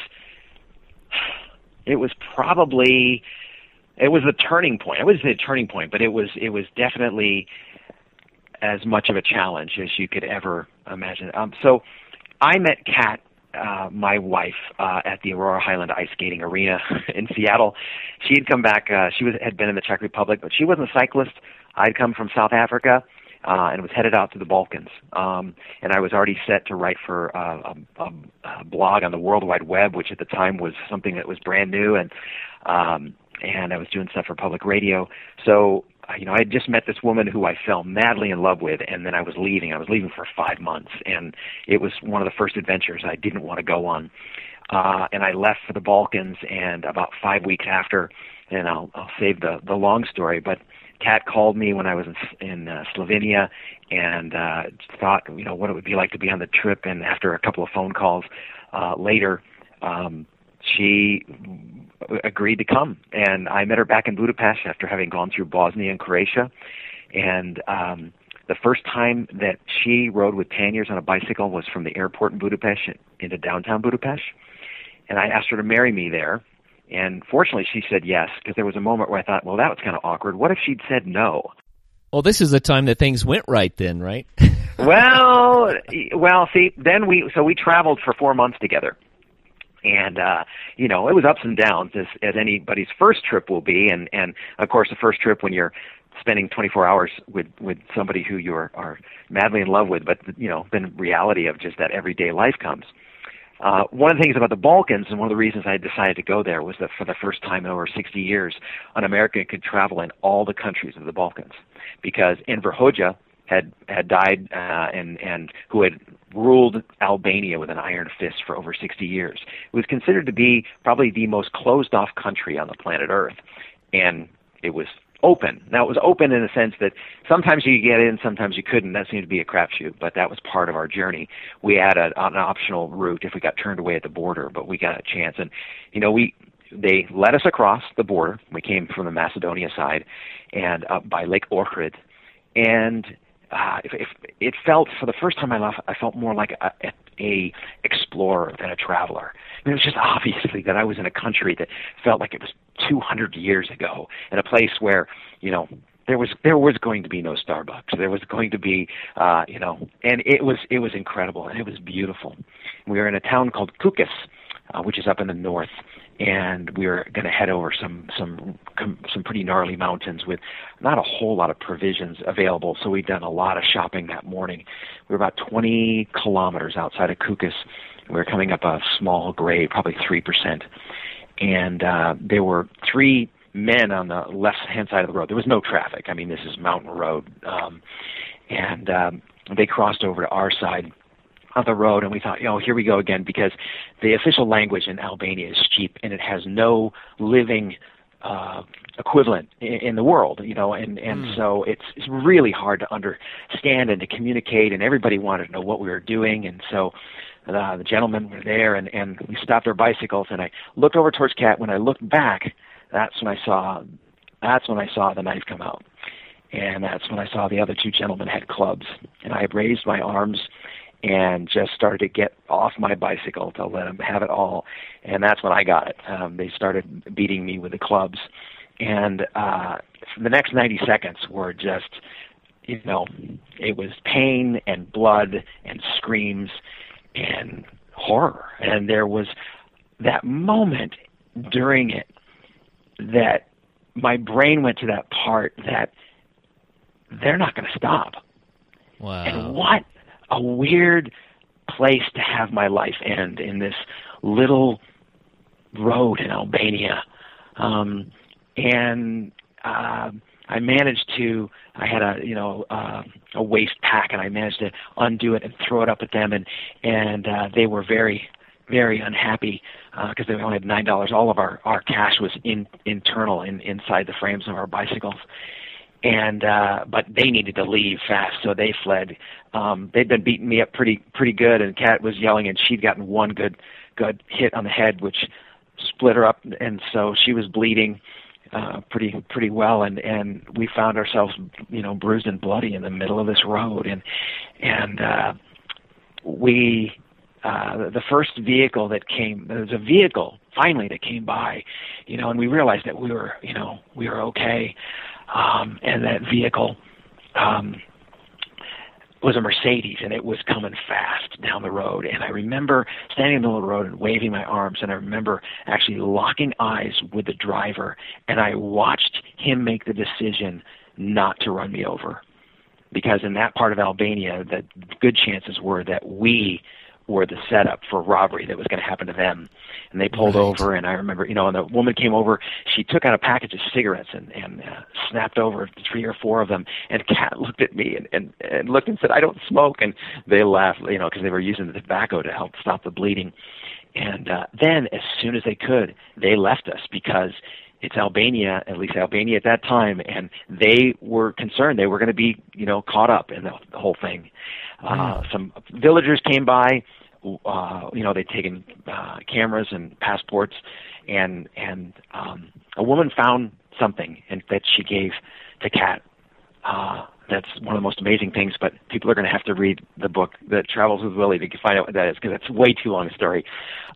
A: it was probably it was a turning point. I wouldn't say turning point, but it was it was definitely as much of a challenge as you could ever imagine. Um, so I met Kat uh, my wife uh, at the Aurora Highland Ice Skating Arena in Seattle. She had come back. Uh, she was had been in the Czech Republic, but she wasn't a cyclist. I'd come from South Africa uh, and was headed out to the Balkans. Um, and I was already set to write for uh, a, a, blog on the World Wide Web, which at the time was something that was brand new, and um, and I was doing stuff for public radio. So you know, I had just met this woman who I fell madly in love with, and then I was leaving. I was leaving for five months, and it was one of the first adventures I didn't want to go on. Uh, and I left for the Balkans, and about five weeks after, and I'll, I'll save the the long story, but Kat called me when I was in, in uh, Slovenia, and uh, thought, you know, what it would be like to be on the trip. And after a couple of phone calls uh, later, um, she agreed to come, and I met her back in Budapest after having gone through Bosnia and Croatia, and um, the first time that she rode with panniers on a bicycle was from the airport in Budapest into downtown Budapest, and I asked her to marry me there. And fortunately, she said yes, because there was a moment where I thought, well, that was kind of awkward. What if she'd said no?
B: Well, this is the time that things went right, then, right?
A: well, well, see, then we so we traveled for four months together, and uh you know it was ups and downs as as anybody's first trip will be and and of course the first trip when you're spending 24 hours with with somebody who you are, are madly in love with but you know then reality of just that everyday life comes uh, one of the things about the Balkans, and one of the reasons I decided to go there, was that for the first time in over 60 years, an American could travel in all the countries of the Balkans. Because Enver Hoxha had had died, uh, and and who had ruled Albania with an iron fist for over 60 years. It was considered to be probably the most closed off country on the planet Earth. And it was open. Now, it was open in the sense that sometimes you could get in, sometimes you couldn't. That seemed to be a crapshoot, but that was part of our journey. We had a, an optional route if we got turned away at the border, but we got a chance. And, you know, we, they led us across the border. We came from the Macedonia side and up by Lake Ohrid. And uh, if, if it felt for the first time I left, I felt more like a, a, a explorer than a traveler. Mean, it was just obviously that I was in a country that felt like it was 200 years ago, in a place where you know there was there was going to be no Starbucks. There was going to be uh, you know, and it was it was incredible and it was beautiful. We were in a town called Kukës, uh, which is up in the north, and we were going to head over some some some pretty gnarly mountains with not a whole lot of provisions available. So we'd done a lot of shopping that morning. We were about 20 kilometers outside of Kukës. We were coming up a small grade, probably three percent, and uh, there were three men on the left hand side of the road. There was no traffic. I mean, this is mountain road, um, and um, they crossed over to our side on the road, and we thought, you know, here we go again, because the official language in Albania is Shqip, and it has no living uh, equivalent in, in the world, you know, and and mm. so it's it's really hard to understand and to communicate, and everybody wanted to know what we were doing, and so. Uh, the gentlemen were there, and and we stopped our bicycles, and I looked over towards Kat. When I looked back, that's when I saw, that's when I saw the knife come out, and that's when I saw the other two gentlemen had clubs, and I raised my arms and just started to get off my bicycle to let them have it all. And that's when I got it. Um, they started beating me with the clubs, and uh, the next 90 seconds were just, you know, it was pain and blood and screams and horror. And there was that moment during it that my brain went to that part that they're not going to stop.
B: Wow.
A: And what a weird place to have my life end in this little road in Albania. Um, and uh, I managed to. I had a you know uh, a waist pack, and I managed to undo it and throw it up at them, and and uh, they were very very unhappy because uh, they only had nine dollars. All of our our cash was in internal in inside the frames of our bicycles, and uh but they needed to leave fast so they fled. Um they'd been beating me up pretty pretty good and kat was yelling and she'd gotten one good good hit on the head which split her up and so she was bleeding uh pretty pretty well. And and we found ourselves you know bruised and bloody in the middle of this road. And and uh we uh the first vehicle that came there was a vehicle finally that came by you know and we realized that we were you know we were okay um, and that vehicle um, was a Mercedes, and it was coming fast down the road. And I remember standing in the middle of the road and waving my arms, and I remember actually locking eyes with the driver, and I watched him make the decision not to run me over. Because in that part of Albania, the good chances were that we were the setup for robbery that was going to happen to them. And they pulled
B: Right.
A: over, and I remember, you know, and the woman came over. She took out a package of cigarettes and and uh, snapped over three or four of them. And Kat looked at me and, and and looked and said, "I don't smoke." And they laughed, you know, because they were using the tobacco to help stop the bleeding. And uh, then, as soon as they could, they left us because it's Albania, at least Albania at that time, and they were concerned they were going to be, you know, caught up in the, the whole thing. Uh, some villagers came by. Uh, you know, they'd taken uh, cameras and passports, and and um, a woman found something and that she gave to Kat. Uh, that's one of the most amazing things, but people are going to have to read the book that travels with Willie to find out what that is because it's way too long a story.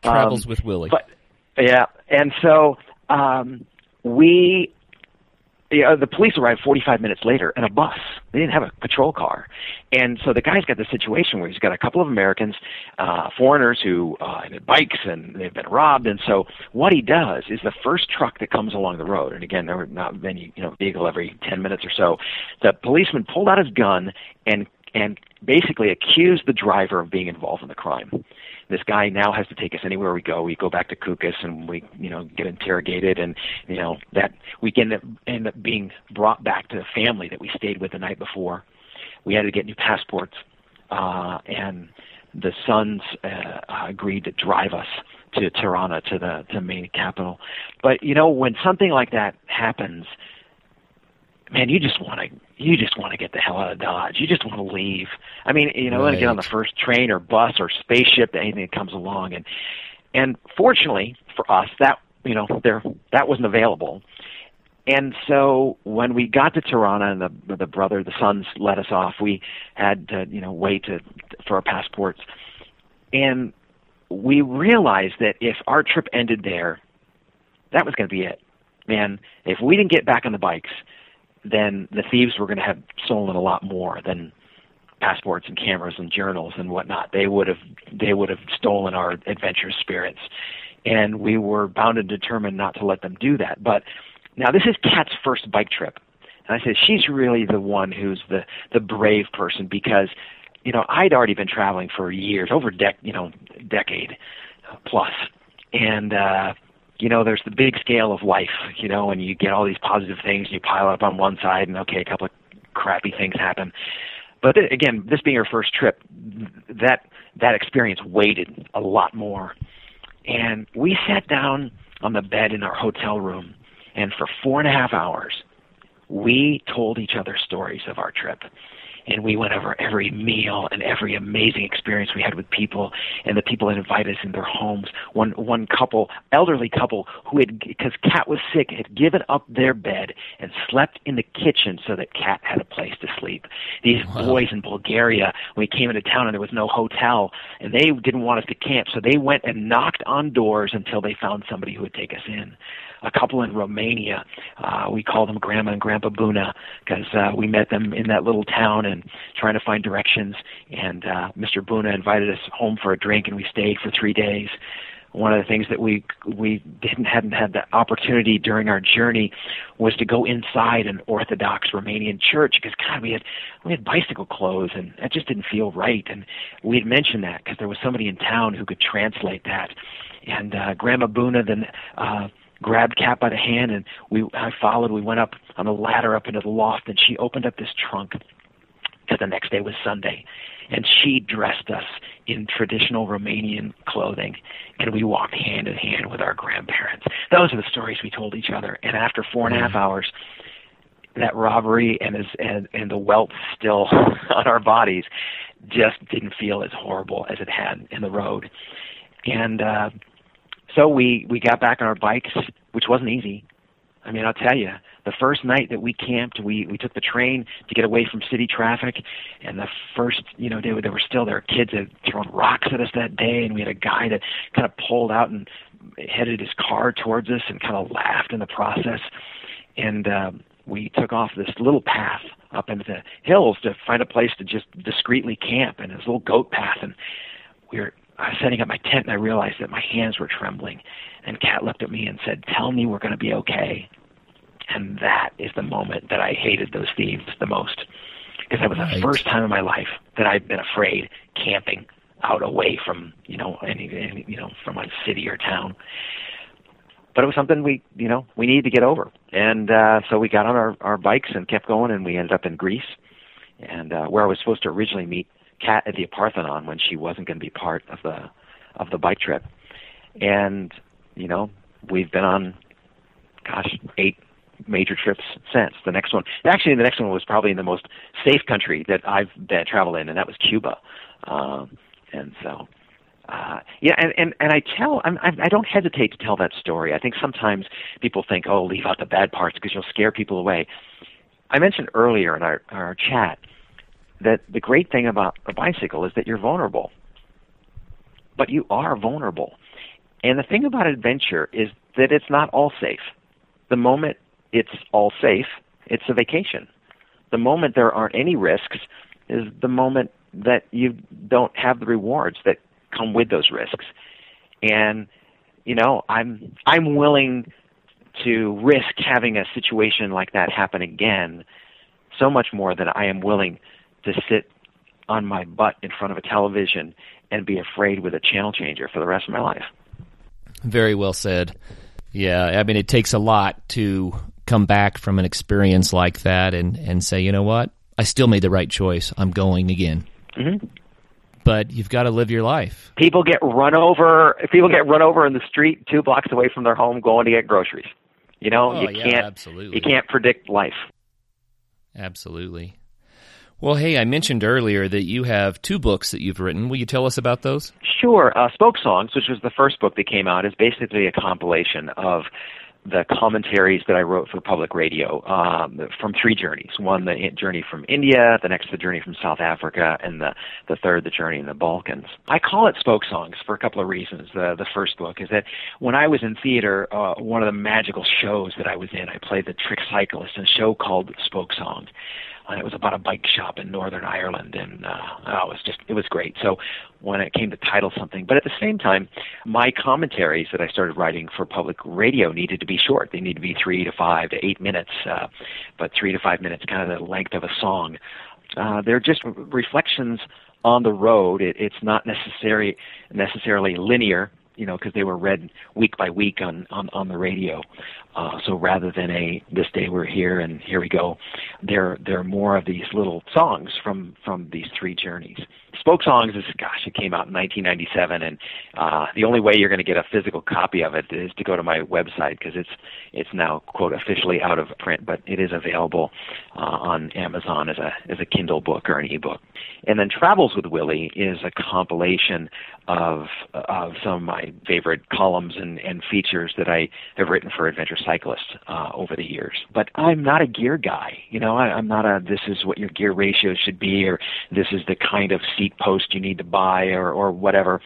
B: Travels
A: Um,
B: with Willie.
A: but yeah, and so um, we, yeah, the police arrived 45 minutes later in a bus. They didn't have a patrol car, and so the guy's got the situation where he's got a couple of Americans, uh, foreigners who uh, had bikes and they've been robbed, and so what he does is the first truck that comes along the road, and again there were not many, you know, vehicle every 10 minutes or so. The policeman pulled out his gun and and basically accused the driver of being involved in the crime this guy now has to take us anywhere we go. We go back to Kukës and we, you know, get interrogated, and you know that we end up end up being brought back to the family that we stayed with the night before. We had to get new passports, uh, and the sons uh, agreed to drive us to Tirana, to the to the main capital. But you know, when something like that happens, man, you just want to you just want to get the hell out of Dodge. You just want to leave. I mean, you know, want to get on the first train or bus or spaceship, anything that comes along, and and fortunately for us, that you know, there that wasn't available. And so when we got to Tirana and the the brother, the sons let us off, we had to you know wait to for our passports, and we realized that if our trip ended there, that was going to be it. Man, if we didn't get back on the bikes, then the thieves were going to have stolen a lot more than passports and cameras and journals and whatnot. They would have they would have stolen our adventurous spirits, and we were bound and determined not to let them do that. But now this is Kat's first bike trip, and I said she's really the one who's the the brave person because you know I'd already been traveling for years, over dec you know decade plus, and. uh you know, there's the big scale of life, you know, and you get all these positive things, and you pile up on one side, and okay, a couple of crappy things happen. But th- again, this being her first trip, th- that that experience weighted a lot more. And we sat down on the bed in our hotel room, and for four and a half hours, we told each other stories of our trip and we went over every meal and every amazing experience we had with people and the people that invited us in their homes. One one couple elderly couple who had because Kat was sick had given up their bed and slept in the kitchen so that Kat had a place to sleep. These
B: Wow.
A: boys in bulgaria when we came into town and there was no hotel and they didn't want us to camp so they went and knocked on doors until they found somebody who would take us in a couple in Romania. Uh, we call them Grandma and Grandpa Buna because uh, we met them in that little town and trying to find directions. And uh, Mr. Buna invited us home for a drink, and we stayed for three days. One of the things that we we didn't hadn't had the opportunity during our journey was to go inside an Orthodox Romanian church because God we had we had bicycle clothes and that just didn't feel right and we had mentioned that because there was somebody in town who could translate that and uh, Grandma Buna then uh, grabbed Kat by the hand and we I followed. We went up on the ladder up into the loft and she opened up this trunk because the next day was Sunday. And she dressed us in traditional Romanian clothing, and we walked hand in hand with our grandparents. Those are the stories we told each other. And after four and a half hours, that robbery and his, and and the welt still on our bodies just didn't feel as horrible as it had in the road. And uh, so we we got back on our bikes, which wasn't easy. I mean, I'll tell you, the first night that we camped, we we took the train to get away from city traffic, and the first, you know, they, there were still there kids had thrown rocks at us that day, and we had a guy that kind of pulled out and headed his car towards us and kind of laughed in the process, and um, we took off this little path up into the hills to find a place to just discreetly camp, and this little goat path, and we were I was setting up my tent and I realized that my hands were trembling. And Kat looked at me and said, Tell me we're going to be okay. And that is the moment that I hated those thieves the most. Because that was the first time in my life that I'd been afraid camping out away from you know any, any you know from a city or town. But it was something we you know we needed to get over, and uh, so we got on our our bikes and kept going, and we ended up in Greece, and uh, where I was supposed to originally meet Kat at the Parthenon when she wasn't going to be part of the of the bike trip, and you know we've been on gosh eight major trips since. The next one, actually, the next one was probably in the most safe country that I've been traveled in, and that was Cuba. Um, and so, uh, yeah, and, and and I tell, I'm, I don't hesitate to tell that story. I think sometimes people think, oh, leave out the bad parts because you'll scare people away. I mentioned earlier in our our chat that the great thing about a bicycle is that you're vulnerable, but you are vulnerable. And the thing about adventure is that it's not all safe. The moment it's all safe, it's a vacation. The moment there aren't any risks is the moment that you don't have the rewards that come with those risks. And you know, I'm I'm willing to risk having a situation like that happen again so much more than I am willing to sit on my butt in front of a television and be afraid with a channel changer for the rest of my life.
B: Very well said. Yeah, I mean, it takes a lot to come back from an experience like that and, and say, you know what, I still made the right choice. I'm going again.
A: Mm-hmm.
B: But you've got to live your life.
A: People get run over. People get run over in the street two blocks away from their home going to get groceries. You know,
B: oh,
A: you
B: yeah,
A: can't.
B: Absolutely.
A: You can't predict life.
B: Absolutely. Well, hey, I mentioned earlier that you have two books that you've written. Will you tell us about those?
A: Sure. Uh, Spoke Songs, which was the first book that came out, is basically a compilation of the commentaries that I wrote for public radio um, from three journeys. One, the journey from India, the next, the journey from South Africa, and the, the third, the journey in the Balkans. I call it Spoke Songs for a couple of reasons. The, the first book is that when I was in theater, uh, one of the magical shows that I was in, I played the trick cyclist in a show called Spoke Songs and it was about a bike shop in Northern Ireland, and uh, oh, it was just it was great. So when it came to title something, but at the same time, my commentaries that I started writing for public radio needed to be short. They need to be three to five to eight minutes, uh, but three to five minutes, kind of the length of a song. Uh, they're just reflections on the road. It, it's not necessary necessarily linear you know, because they were read week by week on on, on the radio. Uh, so rather than a this day we're here and here we go, there there are more of these little songs from from these three journeys. Spoke Songs is gosh, it came out in 1997, and uh, the only way you're going to get a physical copy of it is to go to my website because it's it's now quote officially out of print, but it is available uh, on Amazon as a as a Kindle book or an ebook. And then Travels with Willie is a compilation of of some of my favorite columns and, and features that I have written for adventure cyclists uh, over the years. But I'm not a gear guy. You know, I, I'm not a this is what your gear ratio should be or this is the kind of seat post you need to buy or or whatever.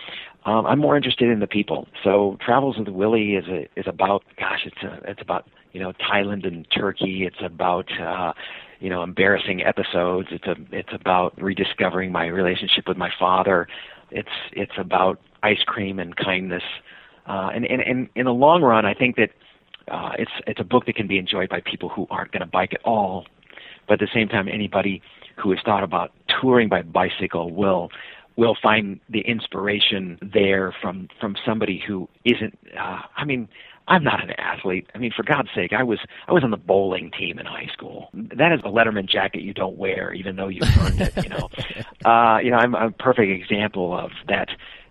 A: Um, I'm more interested in the people. So Travels with Willie is a, is about gosh, it's a, it's about you know Thailand and Turkey. It's about uh, you know embarrassing episodes. It's a it's about rediscovering my relationship with my father. It's it's about ice cream and kindness. Uh, and, and, and in the long run, I think that uh, it's it's a book that can be enjoyed by people who aren't going to bike at all, but at the same time, anybody who has thought about touring by bicycle will will find the inspiration there from from somebody who isn't. Uh, I mean, I'm not an athlete. I mean, for God's sake, I was I was on the bowling team in high school. That is a Letterman jacket you don't wear, even though you've earned it. You know, uh, you know, I'm, I'm a perfect example of that.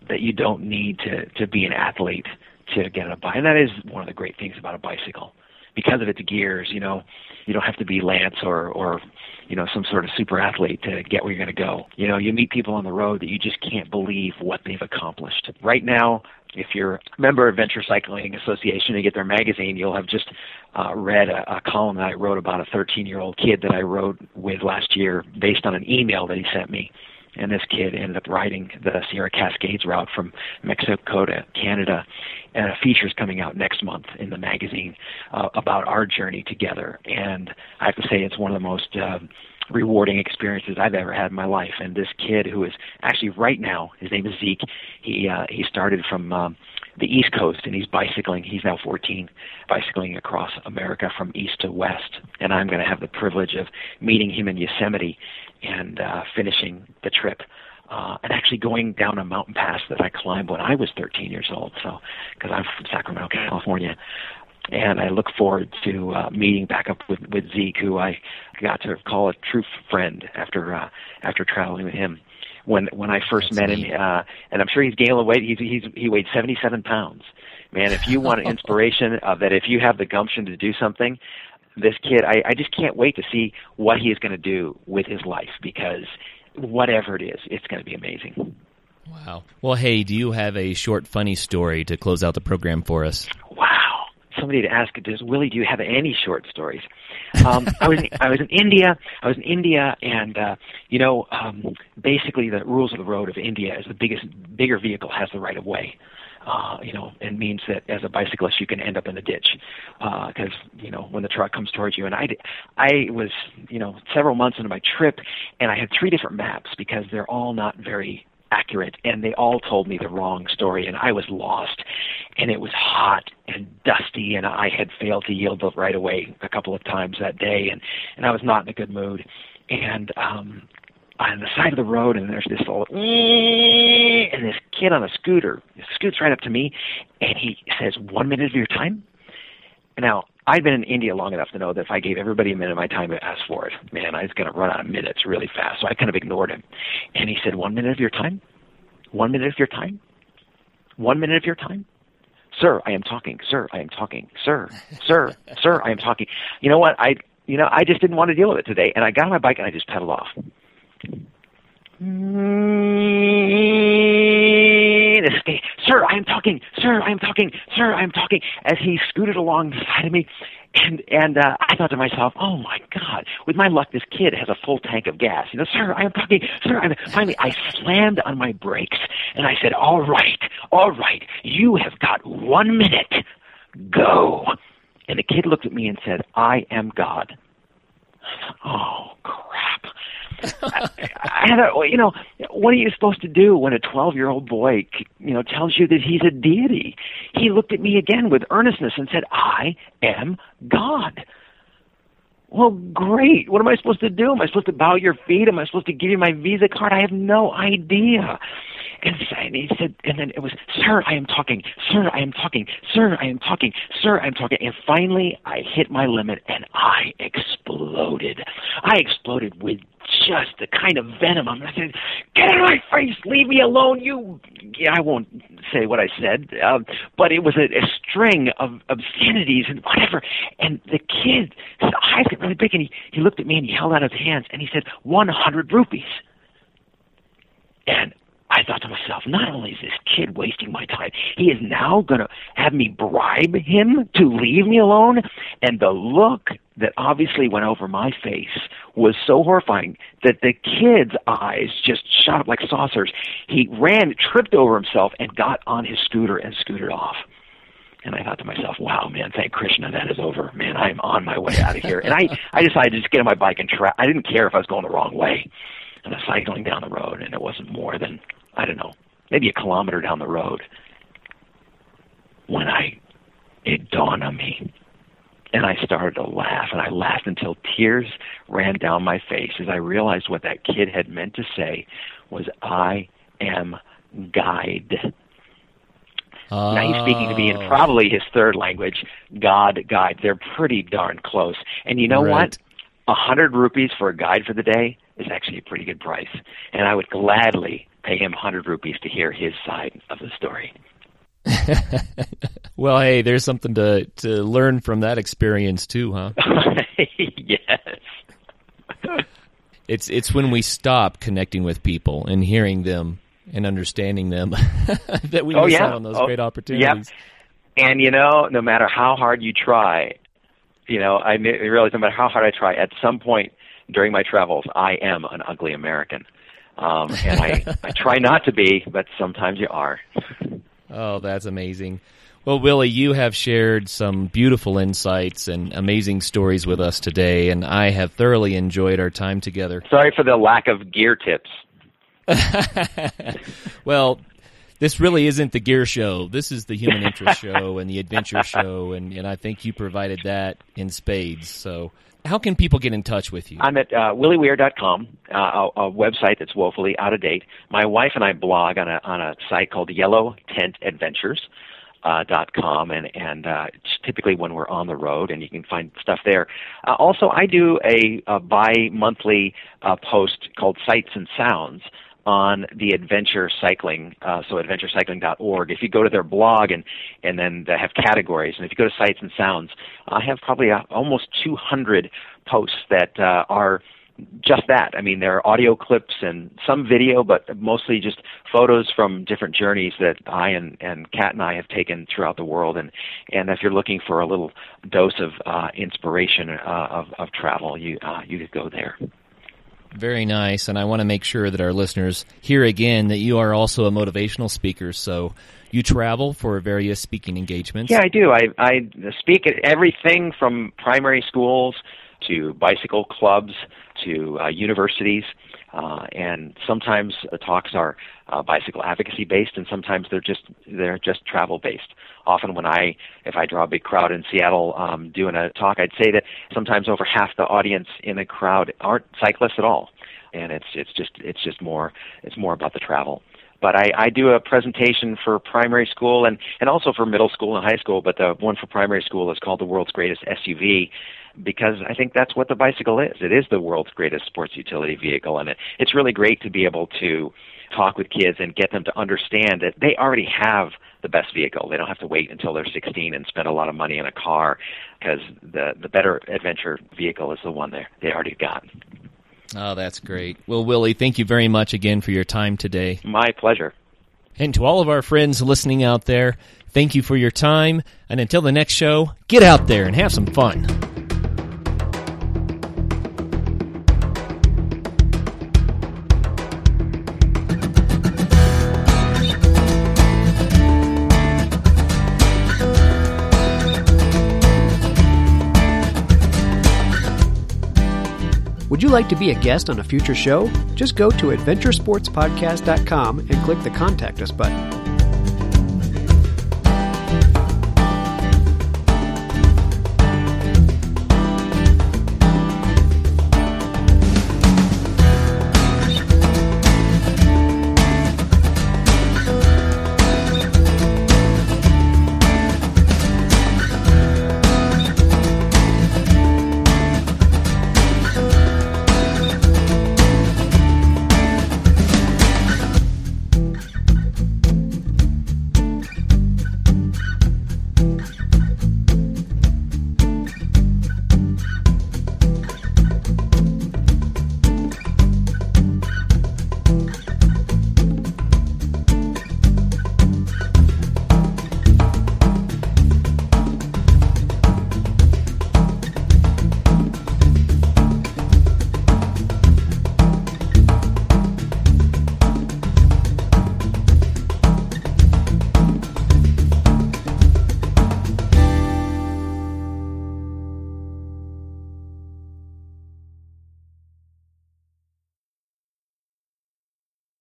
A: That you don't need to to be an athlete to get on a bike, and that is one of the great things about a bicycle. Because of its gears, you know, you don't have to be Lance or or you know some sort of super athlete to get where you're going to go. You know, you meet people on the road that you just can't believe what they've accomplished. Right now, if you're a member of Adventure Cycling Association and get their magazine, you'll have just uh, read a, a column that I wrote about a 13 year old kid that I rode with last year based on an email that he sent me. And this kid ended up riding the Sierra Cascades route from Mexico to Canada. And a feature's coming out next month in the magazine uh, about our journey together. And I have to say, it's one of the most uh, rewarding experiences I've ever had in my life. And this kid, who is actually right now, his name is Zeke. He uh, he started from um, the East Coast and he's bicycling. He's now 14, bicycling across America from east to west. And I'm going to have the privilege of meeting him in Yosemite and uh, finishing the trip uh, and actually going down a mountain pass that I climbed when I was 13 years old. So, because I'm from Sacramento, California, and I look forward to uh, meeting back up with with Zeke, who I got to call a true friend after uh, after traveling with him. When when I first
B: That's
A: met
B: neat.
A: him, uh, and I'm sure he's gained a weight. He's he's he weighed 77 pounds. Man, if you want an inspiration of that, if you have the gumption to do something, this kid, I, I just can't wait to see what he is going to do with his life because whatever it is, it's going to be amazing.
B: Wow. Well, hey, do you have a short, funny story to close out the program for us?
A: Wow. Somebody to ask does Willie, do you have any short stories? Um, I was I was in India. I was in India, and uh, you know, um, basically the rules of the road of India is the biggest bigger vehicle has the right of way. Uh, you know, and means that as a bicyclist you can end up in a ditch because you know when the truck comes towards you. And I, I was you know several months into my trip, and I had three different maps because they're all not very accurate and they all told me the wrong story and I was lost and it was hot and dusty and I had failed to yield the right away a couple of times that day and and I was not in a good mood and um on the side of the road and there's this old and this kid on a scooter scoots right up to me and he says one minute of your time now I'd been in India long enough to know that if I gave everybody a minute of my time to ask for it, man, I was going to run out of minutes really fast. So I kind of ignored him. And he said, One minute of your time? One minute of your time? One minute of your time? Sir, I am talking. Sir, I am talking. Sir, sir, sir, I am talking. You know what? I, you know, I just didn't want to deal with it today. And I got on my bike and I just pedaled off. Sir, I am talking. Sir, I am talking. Sir, I am talking. As he scooted along the side of me, and and uh, I thought to myself, oh my God! With my luck, this kid has a full tank of gas. You know, sir, I am talking. Sir, I'm. Finally, I slammed on my brakes and I said, all right, all right, you have got one minute. Go. And the kid looked at me and said, I am God. Oh! I, I had a, you know, what are you supposed to do when a 12 year old boy, you know, tells you that he's a deity? He looked at me again with earnestness and said, I am God. Well, great. What am I supposed to do? Am I supposed to bow your feet? Am I supposed to give you my Visa card? I have no idea. And he said, and then it was, Sir, I am talking. Sir, I am talking. Sir, I am talking. Sir, I am talking. And finally, I hit my limit and I exploded. I exploded with just the kind of venom. I said, "Get out of my face! Leave me alone, you." Yeah, I won't say what I said, um, but it was a, a string of obscenities and whatever. And the kid, his eyes got really big, and he he looked at me and he held out his hands and he said, "One hundred rupees." And I thought to myself, not only is this kid wasting my time, he is now going to have me bribe him to leave me alone. And the look that obviously went over my face was so horrifying that the kid's eyes just shot up like saucers. He ran, tripped over himself, and got on his scooter and scooted off. And I thought to myself, wow, man, thank Krishna, that is over. Man, I'm on my way out of here. And I, I decided to just get on my bike and try. I didn't care if I was going the wrong way. And I was cycling down the road, and it wasn't more than, I don't know, maybe a kilometer down the road when I, it dawned on me. And I started to laugh, and I laughed until tears ran down my face as I realized what that kid had meant to say was, I am guide. Now he's speaking to me in
B: Oh.
A: probably his third language, God guide. They're pretty darn close. And you know
B: Right.
A: what? A hundred rupees for a guide for the day is actually a pretty good price. And I would gladly pay him hundred rupees to hear his side of the story.
B: Well, hey, there's something to to learn from that experience too, huh?
A: yes.
B: It's it's when we stop connecting with people and hearing them and understanding them that we
A: Oh,
B: miss
A: yeah.
B: out on those
A: Oh,
B: great opportunities.
A: And you know, no matter how hard you try, you know, I realize no matter how hard I try, at some point during my travels, I am an ugly American. Um, and I, I try not to be, but sometimes you are.
B: Oh, that's amazing. Well, Willie, you have shared some beautiful insights and amazing stories with us today, and I have thoroughly enjoyed our time together.
A: Sorry for the lack of gear tips.
B: well, this really isn't the gear show. This is the human interest show and the adventure show, and, and I think you provided that in spades. So, how can people get in touch with you?
A: I'm at uh, willieweir.com, uh, a, a website that's woefully out of date. My wife and I blog on a on a site called Yellow Tent Adventures. Uh, dot com and and uh, typically when we're on the road and you can find stuff there. Uh, also, I do a, a bi-monthly uh, post called Sights and Sounds on the adventure cycling, uh, so adventurecycling.org. If you go to their blog and and then they have categories, and if you go to Sights and Sounds, I have probably uh, almost 200 posts that uh, are just that. I mean, there are audio clips and some video, but mostly just photos from different journeys that I and, and Kat and I have taken throughout the world. And, and if you're looking for a little dose of uh, inspiration uh, of, of travel, you, uh, you could go there.
B: Very nice. And I want to make sure that our listeners hear again that you are also a motivational speaker. So you travel for various speaking engagements.
A: Yeah, I do. I, I speak at everything from primary schools to bicycle clubs to uh, universities, uh, and sometimes the talks are uh, bicycle advocacy based, and sometimes they're just they're just travel based. Often, when I if I draw a big crowd in Seattle um, doing a talk, I'd say that sometimes over half the audience in the crowd aren't cyclists at all, and it's it's just it's just more it's more about the travel but I, I do a presentation for primary school and, and also for middle school and high school, but the one for primary school is called the world's greatest SUV because I think that's what the bicycle is. It is the world's greatest sports utility vehicle, and it, it's really great to be able to talk with kids and get them to understand that they already have the best vehicle. They don't have to wait until they're 16 and spend a lot of money on a car because the the better adventure vehicle is the one they they already got.
B: Oh, that's great. Well, Willie, thank you very much again for your time today.
A: My pleasure.
B: And to all of our friends listening out there, thank you for your time. And until the next show, get out there and have some fun.
D: Like to be a guest on a future show? Just go to adventuresportspodcast.com and click the Contact Us button.